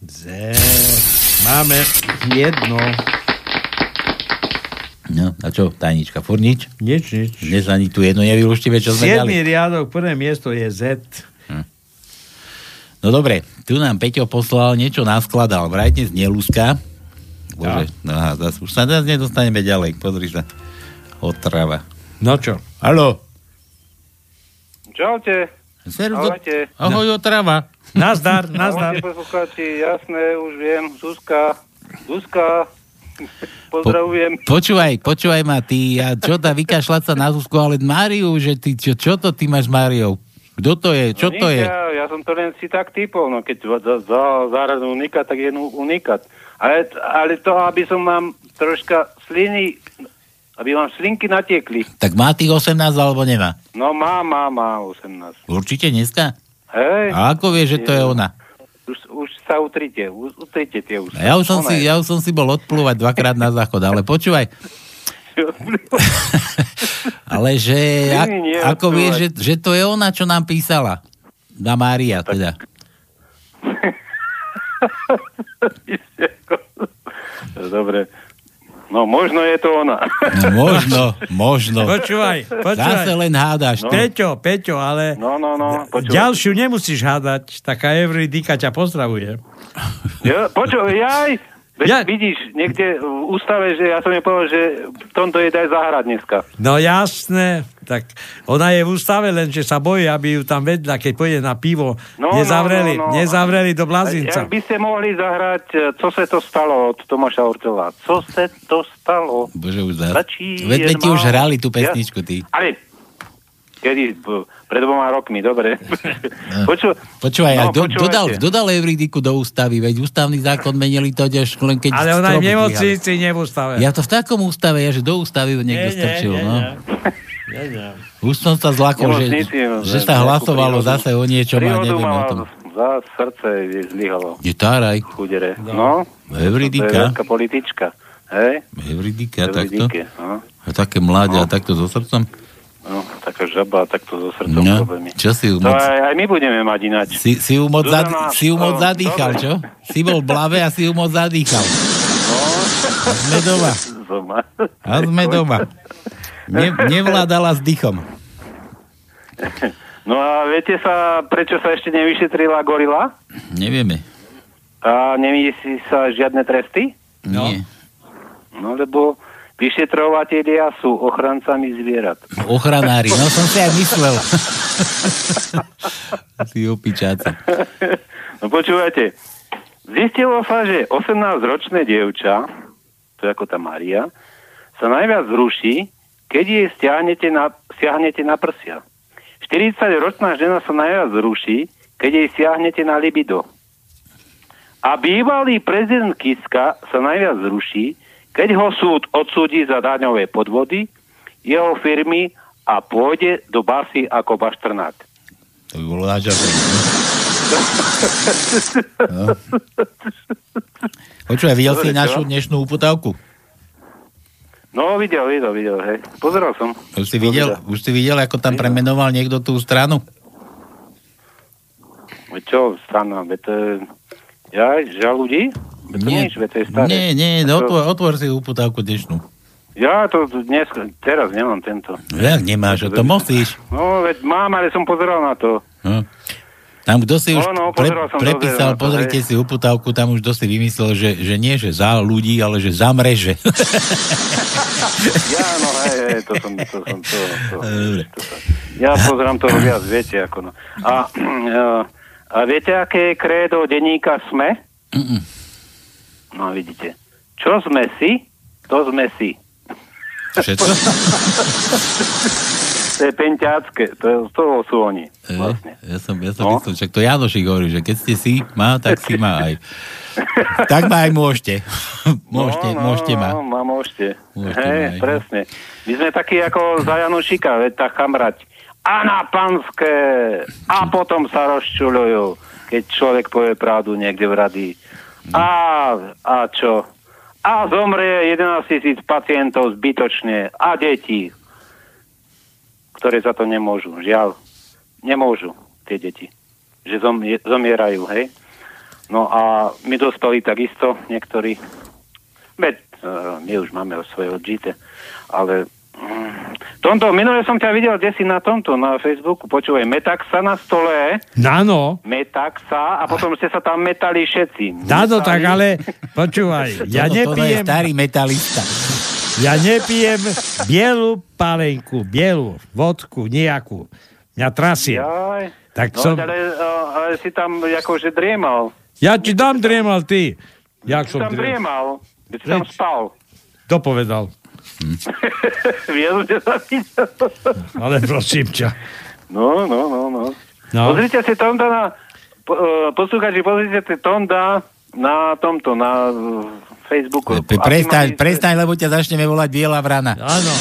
Z. Máme jedno. No, a čo, tajnička, furt nič? Nič, nič. Dnes ani tu jedno nevyluštíme, čo sme dali. Siedmy riadok, prvé miesto je Z. No dobre, tu nám Peťo poslal, niečo naskladal. Vraj dnes nelúska. Bože, no a zas, už sa zase nedostaneme ďalej. Pozri sa. Otrava. No čo? Haló. Čaute. Servus. Ahojte. Ahoj, otrava. Nazdar, poslucháči, jasné, už viem. Zuzka, Zuzka, <laughs> pozdravujem. Počúvaj, počúvaj ma, ty, a čo tá vykašľať sa na Zuzku, ale Máriu, že ty, čo, čo to ty máš s Máriou? Kto to je? Čo no, to je? Ja, ja som to len si tak typol, no keď za, za, záradnú unikat, tak je unikat. Ale, ale to, aby som mám troška sliny, aby vám slinky natiekli. Tak má tých 18 alebo nemá? No má, má, má 18. Určite dneska? Hej. A ako vie, že to je ona? Už, už sa utrite, utrite tie už. Ja už som, Ona si, je. ja už som si bol odplúvať dvakrát na záchod, ale počúvaj, <laughs> ale že a, Nie, nie, ako vie, odplúvať. že, že to je ona, čo nám písala. Na Mária teda. <laughs> Dobre. No, možno je to ona. No, možno, možno. Počúvaj, počúvaj. Zase len hádaš. No. Peťo, Peťo, ale No, no, no, počúvaj. ďalšiu nemusíš hádať. Taká Everydika ťa pozdravuje. Ja, počuj, jaj, veď ja... vidíš, niekde v ústave, že ja som jej povedal, že v tomto je daj zahrať dneska. No jasné, tak ona je v ústave, len že sa bojí, aby ju tam vedľa, keď pôjde na pivo, No, nezavreli, no, no, no. nezavreli do blazinca. Jak by ste mohli zahrať, e, co se to stalo od Tomáša Ortela? Co se to stalo? Bože, už. Stačí Veď ti už hrali tú pesničku, ty. Ale, kedy? Pred dvoma rokmi, dobre. <laughs> Poču, Počúvaj, No, no, do, dodal, dodal Euridiku do ústavy, veď ústavný zákon menili to až len keď... Ale ona je v nemocnici, nie v ústave. Ja to v takom ústave, ja, že do ústavy niekto Nie, strčil, nie, no. nie. Nie, <laughs> nie. Už som sa zlakol, že, no, že sa hlasovalo prírodu. zase o niečom a prírodu neviem o tom. Za srdce je zlyhalo. Je táraj. Chudere. No. To je Euridika. veľká politička. Hej? Euridika, takto? Euridike, no. A také mláde a takto so srdcom? No, taká žaba, takto so srdcom No, problémy. čo si ju To aj, aj my budeme mať ináč. Si, si ju moc, zad, si ju moc no, zadýchal, čo? Si bol blave a si ju moc zadýchal. A sme doma. A sme doma. Ne, nevládala s dýchom. No a viete sa, prečo sa ešte nevyšetrila gorila? Nevieme. A nemyslí sa žiadne tresty? Nie. No lebo vyšetrovatelia sú ochrancami zvierat. Ochranári, no som si aj myslel. si opičáci. No počúvajte, zistilo sa, že 18-ročné dievča, to je ako tá Maria, sa najviac zruší, keď jej stiahnete na, siahnete na prsia. 40-ročná žena sa najviac zruší, keď jej siahnete na libido. A bývalý prezident Kiska sa najviac zruší, keď ho súd odsúdi za daňové podvody jeho firmy a pôjde do basy ako bašternák. To by bolo náčasné. <laughs> No. Počúvaj, videl si našu dnešnú uputávku? No, videl, videl, videl, hej. Pozeral som. Už si videl, už si videl, ako tam premenoval niekto tú stranu? Čo, strana, to je... Ja, žal ľudí? To Nie. nič, to je staré. Nie, nie, no, to- otvor, otvor si uputávku dnešnú. Ja to dnes, teraz nemám tento. Jak nemáš, to musíš. No, veď mám, ale som pozeral na to. No. Tam kto si už No, no, pre, prepísal, to, pozrite hej. si uputávku, tam už kto si vymyslel, že, že nie, že za ľudí, ale že za mreže. <laughs> Ja, no, hej, hej, to som, to som, to, to, <laughs> Dobre. ja pozerám toho viac, viete, ako no. A, a, <clears throat> a A viete, aké je krédo denníka SME? Mm-mm. No vidíte. Čo sme si, to sme si. Všetko? to je penťácké, to je, z toho sú oni. Vlastne. Ja som, ja som No. myslel, však to Janošik hovorí, že keď ste si má, tak si má aj. <laughs> tak ma aj môžete. môžete, no, môžete ma. No, ma môžete. Môžete Hej, ma aj, no. presne. My sme takí ako za Janušika, veď tá chamrať. A na panské. A potom sa rozčulujú, keď človek povie pravdu niekde v A, a čo? A zomrie 11 tisíc pacientov zbytočne. A deti, ktoré za to nemôžu. Žiaľ, nemôžu tie deti. Že zomie, zomierajú, hej? No a my dospeli takisto, niektorí. Veď, uh, my už máme svoje odžité, ale tomto, minule som ťa videl, kde si na tomto, na Facebooku, počúvaj, metaxa na stole, Áno, metaxa a potom ste sa tam metali všetci. Áno, tak ale počúvaj, <laughs> ja nepijem, starý metalista. ja nepijem bielu palenku, bielu vodku, nejakú. Mňa trasie. Jaj. Tak no, som, ale, uh, ale si tam akože driemal. ja ti dám driemal ty. Jak Si som tam driemal? driemal. Ty tam spal. To povedal. <laughs> Vieš, že sa. Ale prosím ťa. No, no, no, no. No. Pozrite si Tonda na... Po, uh, poslúchači, pozrite si Tonda na tomto, na uh, Facebooku. Pe- Prestaň, mali- prestaň, lebo ťa začneme volať Biela vrana. Áno.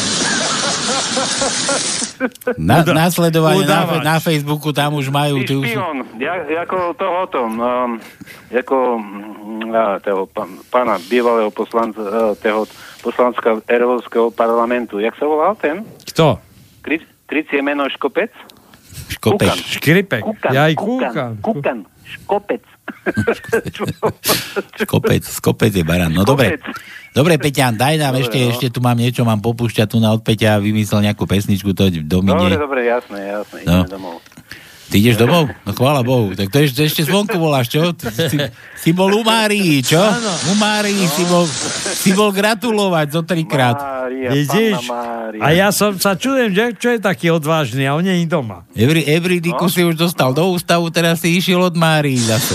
Na, Uda- nasledovanie na, udávač. na Facebooku tam už majú. Ty špion, ja, ako tohoto, um, ako mm, a, toho pán, pána bývalého poslanca, uh, toho poslanca Európskeho parlamentu. Jak sa volal ten? Kto? Kri, krycie meno Škopec? Škopec. Kukan. Škripek. Kukan, Ja aj Kukan, kúkam. Kukan, Škopec. <laughs> Skopec, skopec je baran. No dobre. Dobre, Peťan, daj nám Dobre, ešte, no. ešte tu mám niečo, mám popúšťať tu na od Peťa a vymyslel nejakú pesničku, to do Dobre, dobre, jasné, jasné, No. ideme domov. Ty ideš domov? No chvála Bohu. Tak to ešte, ešte zvonku voláš, čo? Si, si bol u Márii, čo? U Márii si, bol, si bol gratulovať zo trikrát. Mária, Vidíš? Mária. A ja som sa čudujem, že čo je taký odvážny a on nie je doma. Every, Everydiku si už dostal do ústavu, teraz si išiel od Márii zase.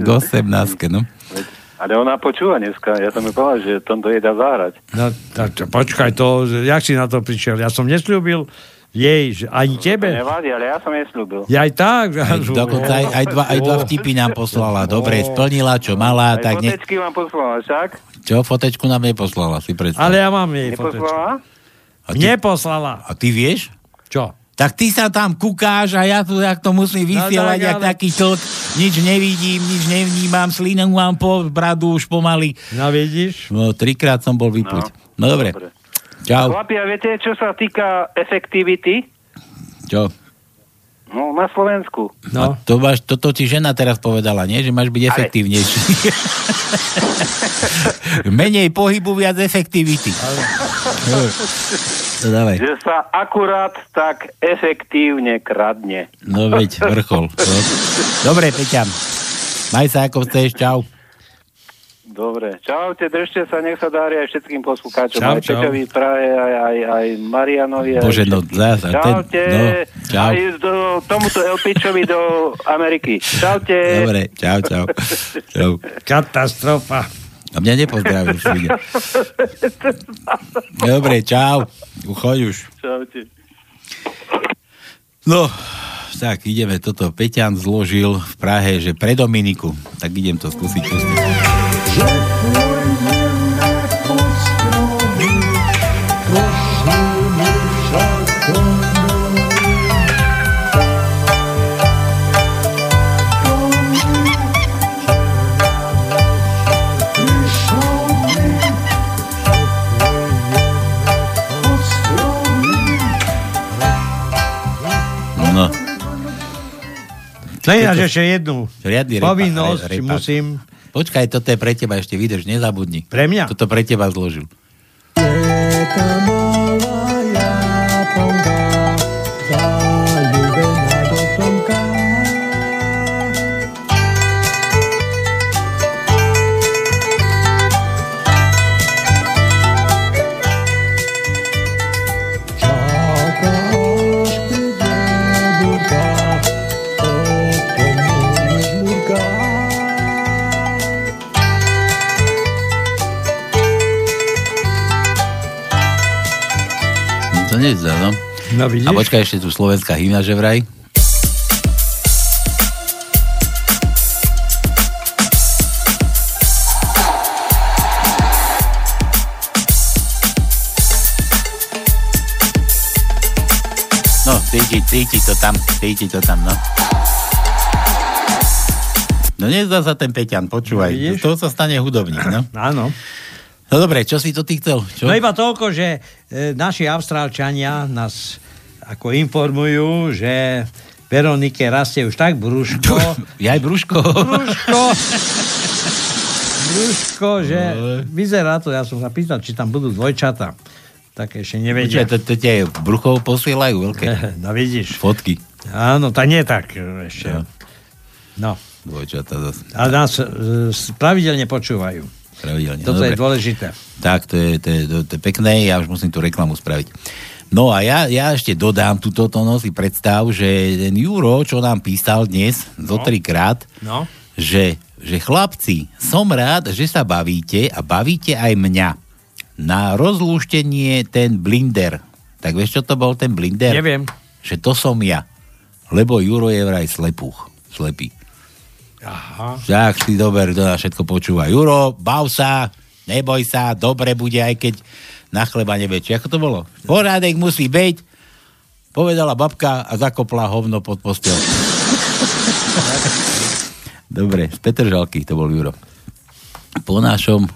K 18, no. Ale ona počúva dneska, ja som mi povedal, že tomto jej dá zahrať. No, tak, to- počkaj, to, jak si na to prišiel? Ja som nesľúbil jej, že ani tebe. Nevadí, ale ja som jej slúbil. Ja aj tak. Aj, dokonca aj, aj, dva, aj dva vtipy nám poslala. Dobre, splnila, čo mala, Aj tak ne... fotečky vám poslala, však? Čo, fotečku nám neposlala, si predstav. Ale ja mám jej fotečku. Neposlala? A ty, Neposlala. a ty vieš? Čo? Tak ty sa tam kukáš a ja tu jak to musím vysielať, tak, jak ale- taký tlk. Nič nevidím, nič nevnímam, slinu mám po bradu už pomaly. No vidíš? No, trikrát som bol vypuť. No, dobre. Dobre. Čau. Chlapi, a viete, čo sa týka efektivity? Čo? No, na Slovensku. No. A to máš, toto ti žena teraz povedala, nie? Že máš byť efektívnejší. <laughs> Menej pohybu, viac efektivity. No, dávaj. Že sa akurát tak efektívne kradne. No veď, vrchol. No. Dobre, Peťan. Maj sa ako chceš, čau. Dobre. Čaute, držte sa, nech sa darí aj všetkým poslucháčom. Čau, aj čau. Peťovi v Prahe, aj, aj, aj Marianovi. aj Bože, no, zás, a ten- Čaute. no, čau. Aj do, tomuto Elpičovi do Ameriky. Čaute. Dobre, čau, čau. čau. Katastrofa. A mňa nepozdravil. Dobre, čau. Choď už. Čaute. No, tak ideme toto. Peťan zložil v Prahe, že pre Dominiku. Tak idem to skúsiť pustiť. No. No ináč ešte jednu. Riadny Povinnosť re- repák. musím... Počkaj, toto je pre teba ešte, vydrž, nezabudni. Pre mňa? Toto pre teba zložil. No A počkaj, ešte tu slovenská hymna, že vraj. No, cíti, cíti to tam, cíti to tam, no. No nezdá sa ten Peťan, počúvaj. No, vidíš? Z toho sa stane hudobník, no. Áno. No dobre, čo si to ty chcel? Čo? No iba toľko, že e, naši Austrálčania nás ako informujú, že Veronike rastie už tak brúško. <laughs> Ja aj brúško. Brúško. <laughs> Brúško, že vyzerá to, ja som sa pýtal, či tam budú dvojčata. Tak ešte nevedia. Počkaj, to, to tie bruchov posielajú veľké. <laughs> No vidíš. Fotky. Áno, tak nie tak e, ešte. No. Dvojčata zase. A nás e, pravidelne počúvajú. Pravidelne. Toto no, je dôležité. Tak, to je, to, je, to, to je pekné, ja už musím tú reklamu spraviť. No a ja, ja ešte dodám túto no si predstav, že ten Juro, čo nám písal dnes zo No. trikrát, No. že, že chlapci, som rád, že sa bavíte a bavíte aj mňa. Na rozlúštenie ten blinder. Tak vieš, čo to bol ten blinder? Neviem. Že to som ja. Lebo Juro je vraj slepúch. Slepý. Aha. Tak si dober, to na všetko počúva. Juro, bav sa, neboj sa, dobre bude, aj keď na chleba nebude. Či ako to bolo? Porádek musí byť, povedala babka a zakopla hovno pod postel. <laughs> Dobre, z Petržalky to bol Juro. Po našom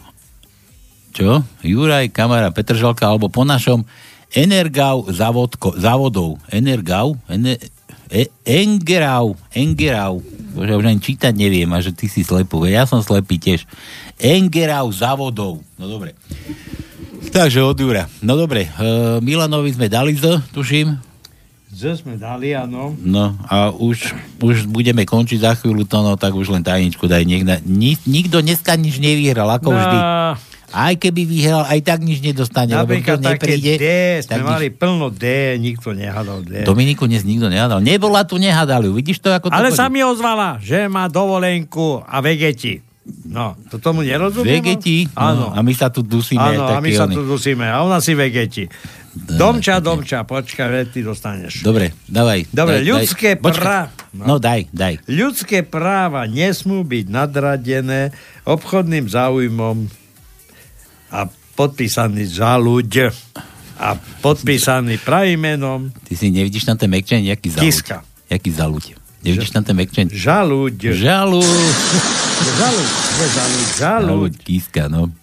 čo? Juraj, kamera Petržalka, alebo po našom Energau závodko, závodov. Energau? Ener, e, Engerau. Engerau. Bože, už ani čítať neviem, a že ty si slepý. Ja som slepý tiež. Engerau závodov. No dobre. Takže od Jura. No dobre, uh, Milanovi sme dali z, tuším. Z sme dali, áno. No a už, už budeme končiť za chvíľu to, no tak už len tajničku daj. Niekde, ni, nikto dneska nič nevyhral, ako No. vždy. Aj keby vyhral, aj tak nič nedostane, lebo Napríklad také nepríde. D, sme tak mali nič. plno D, nikto nehádal D. Dominiku dnes nikto nehádal. Nebola tu, nehádali. Vidíš to, ako to Ale chodí? sa mi ozvala, že má dovolenku a vegeti. No, to tomu nerozumiem. Vegeti? Áno. No, a my sa tu dusíme. Áno, a my sa tu dusíme. A ona si vegeti. Domča, domča, počkaj, ty dostaneš. Dobre, dávaj. Dobre, daj, ľudské práva. No daj, daj. Ľudské práva nesmú byť nadradené obchodným záujmom a podpísaný za ľuď a podpísaný pravým menom Ty si nevidíš tam ten mekčen, jaký zaluť. Kiska. Jaký zaluť. Nevidíš tam ten mekčen? Žaluď. Žaluď. Žaluď, žaluď, žaluď. Žaluď, kíska, no.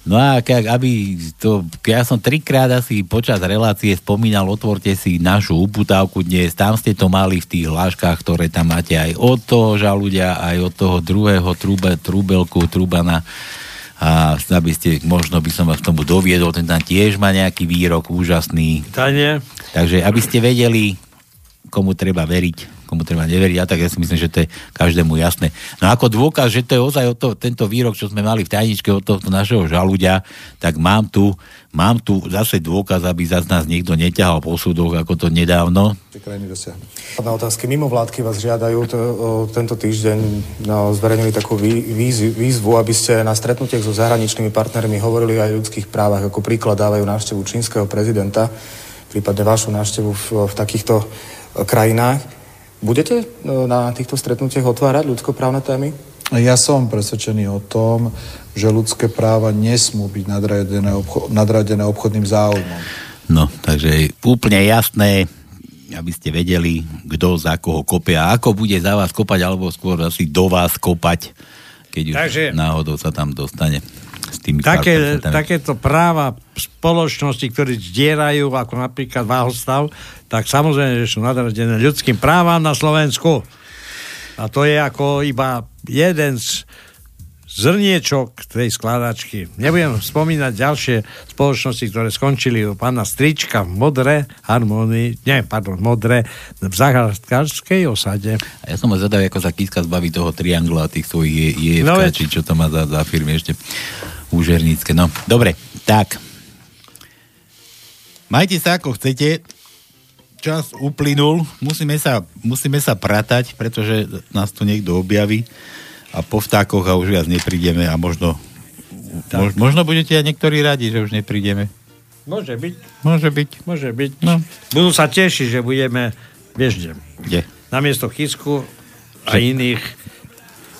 No a ak, aby to, ja som trikrát asi počas relácie spomínal, otvorte si našu uputávku dnes, tam ste to mali v tých hláškach, ktoré tam máte aj od toho žaludia, aj od toho druhého trúbe, trúbelku, trúbana a aby ste, možno by som vás k tomu doviedol, ten tam tiež má nejaký výrok úžasný. Tane. Takže aby ste vedeli, komu treba veriť, komu treba neveriť, ja tak ja si myslím, že to je každému jasné. No ako dôkaz, že to je ozaj o to, tento výrok, čo sme mali v tajničke od tohto našeho žaludia, tak mám tu, mám tu zase dôkaz, aby zase nás niekto neťahal po súdoch, ako to nedávno. Na otázky. Mimo vládky vás žiadajú to, tento týždeň no, zverejnili takú vý, výz, výzvu, aby ste na stretnutiach so zahraničnými partnermi hovorili aj o ľudských právach. Ako príklad dávajú návštevu čínskeho prezidenta, prípadne vašu návštevu v, v takýchto e, krajinách. Budete e, na týchto stretnutiach otvárať ľudskoprávne témy? Ja som presvedčený o tom, že ľudské práva nesmú byť nadradené, obcho- nadradené obchodným záujmom. No, takže úplne jasné, aby ste vedeli, kto za koho kope a ako bude za vás kopať, alebo skôr asi do vás kopať, keď už Takže- náhodou sa tam dostane s tými Také, takéto práva spoločnosti, ktorí zdierajú, ako napríklad Váhostav, tak samozrejme, že sú nadradené ľudským právam na Slovensku. A to je ako iba jeden z zrniečok tej skladačky. Nebudem spomínať ďalšie spoločnosti, ktoré skončili u pána Strička v Modre, Harmonii, nie, pardon, Modre, v Zahradkárskej osade. A ja som zadal, ako sa Kiska zbaví toho triangla a tých svojich je, No no, či čo to má za, za firmy ešte úžernícke. No, dobre, tak. Majte sa ako chcete. Čas uplynul. Musíme sa, musíme sa pratať, pretože nás tu niekto objaví a po vtákoch a už viac neprídeme a možno, mož, možno budete aj niektorí radi, že už neprídeme. Môže byť. Môže byť. Môže byť. No. Budú sa tešiť, že budeme, vieš kde, namiesto Chysku a iných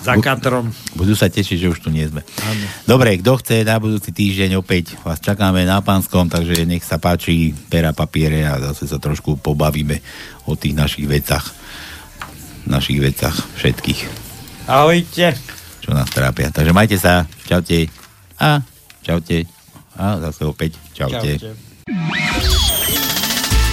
za katrom. Budú sa tešiť, že už tu nie sme. Áno. Dobre, kto chce na budúci týždeň opäť vás čakáme na Pánskom, takže nech sa páči pera papiere a zase sa trošku pobavíme o tých našich vecach. Našich vecach všetkých, Ahojte. čo nás trápia. Takže majte sa, čaute a čaute a zase opäť čaute. Čaute.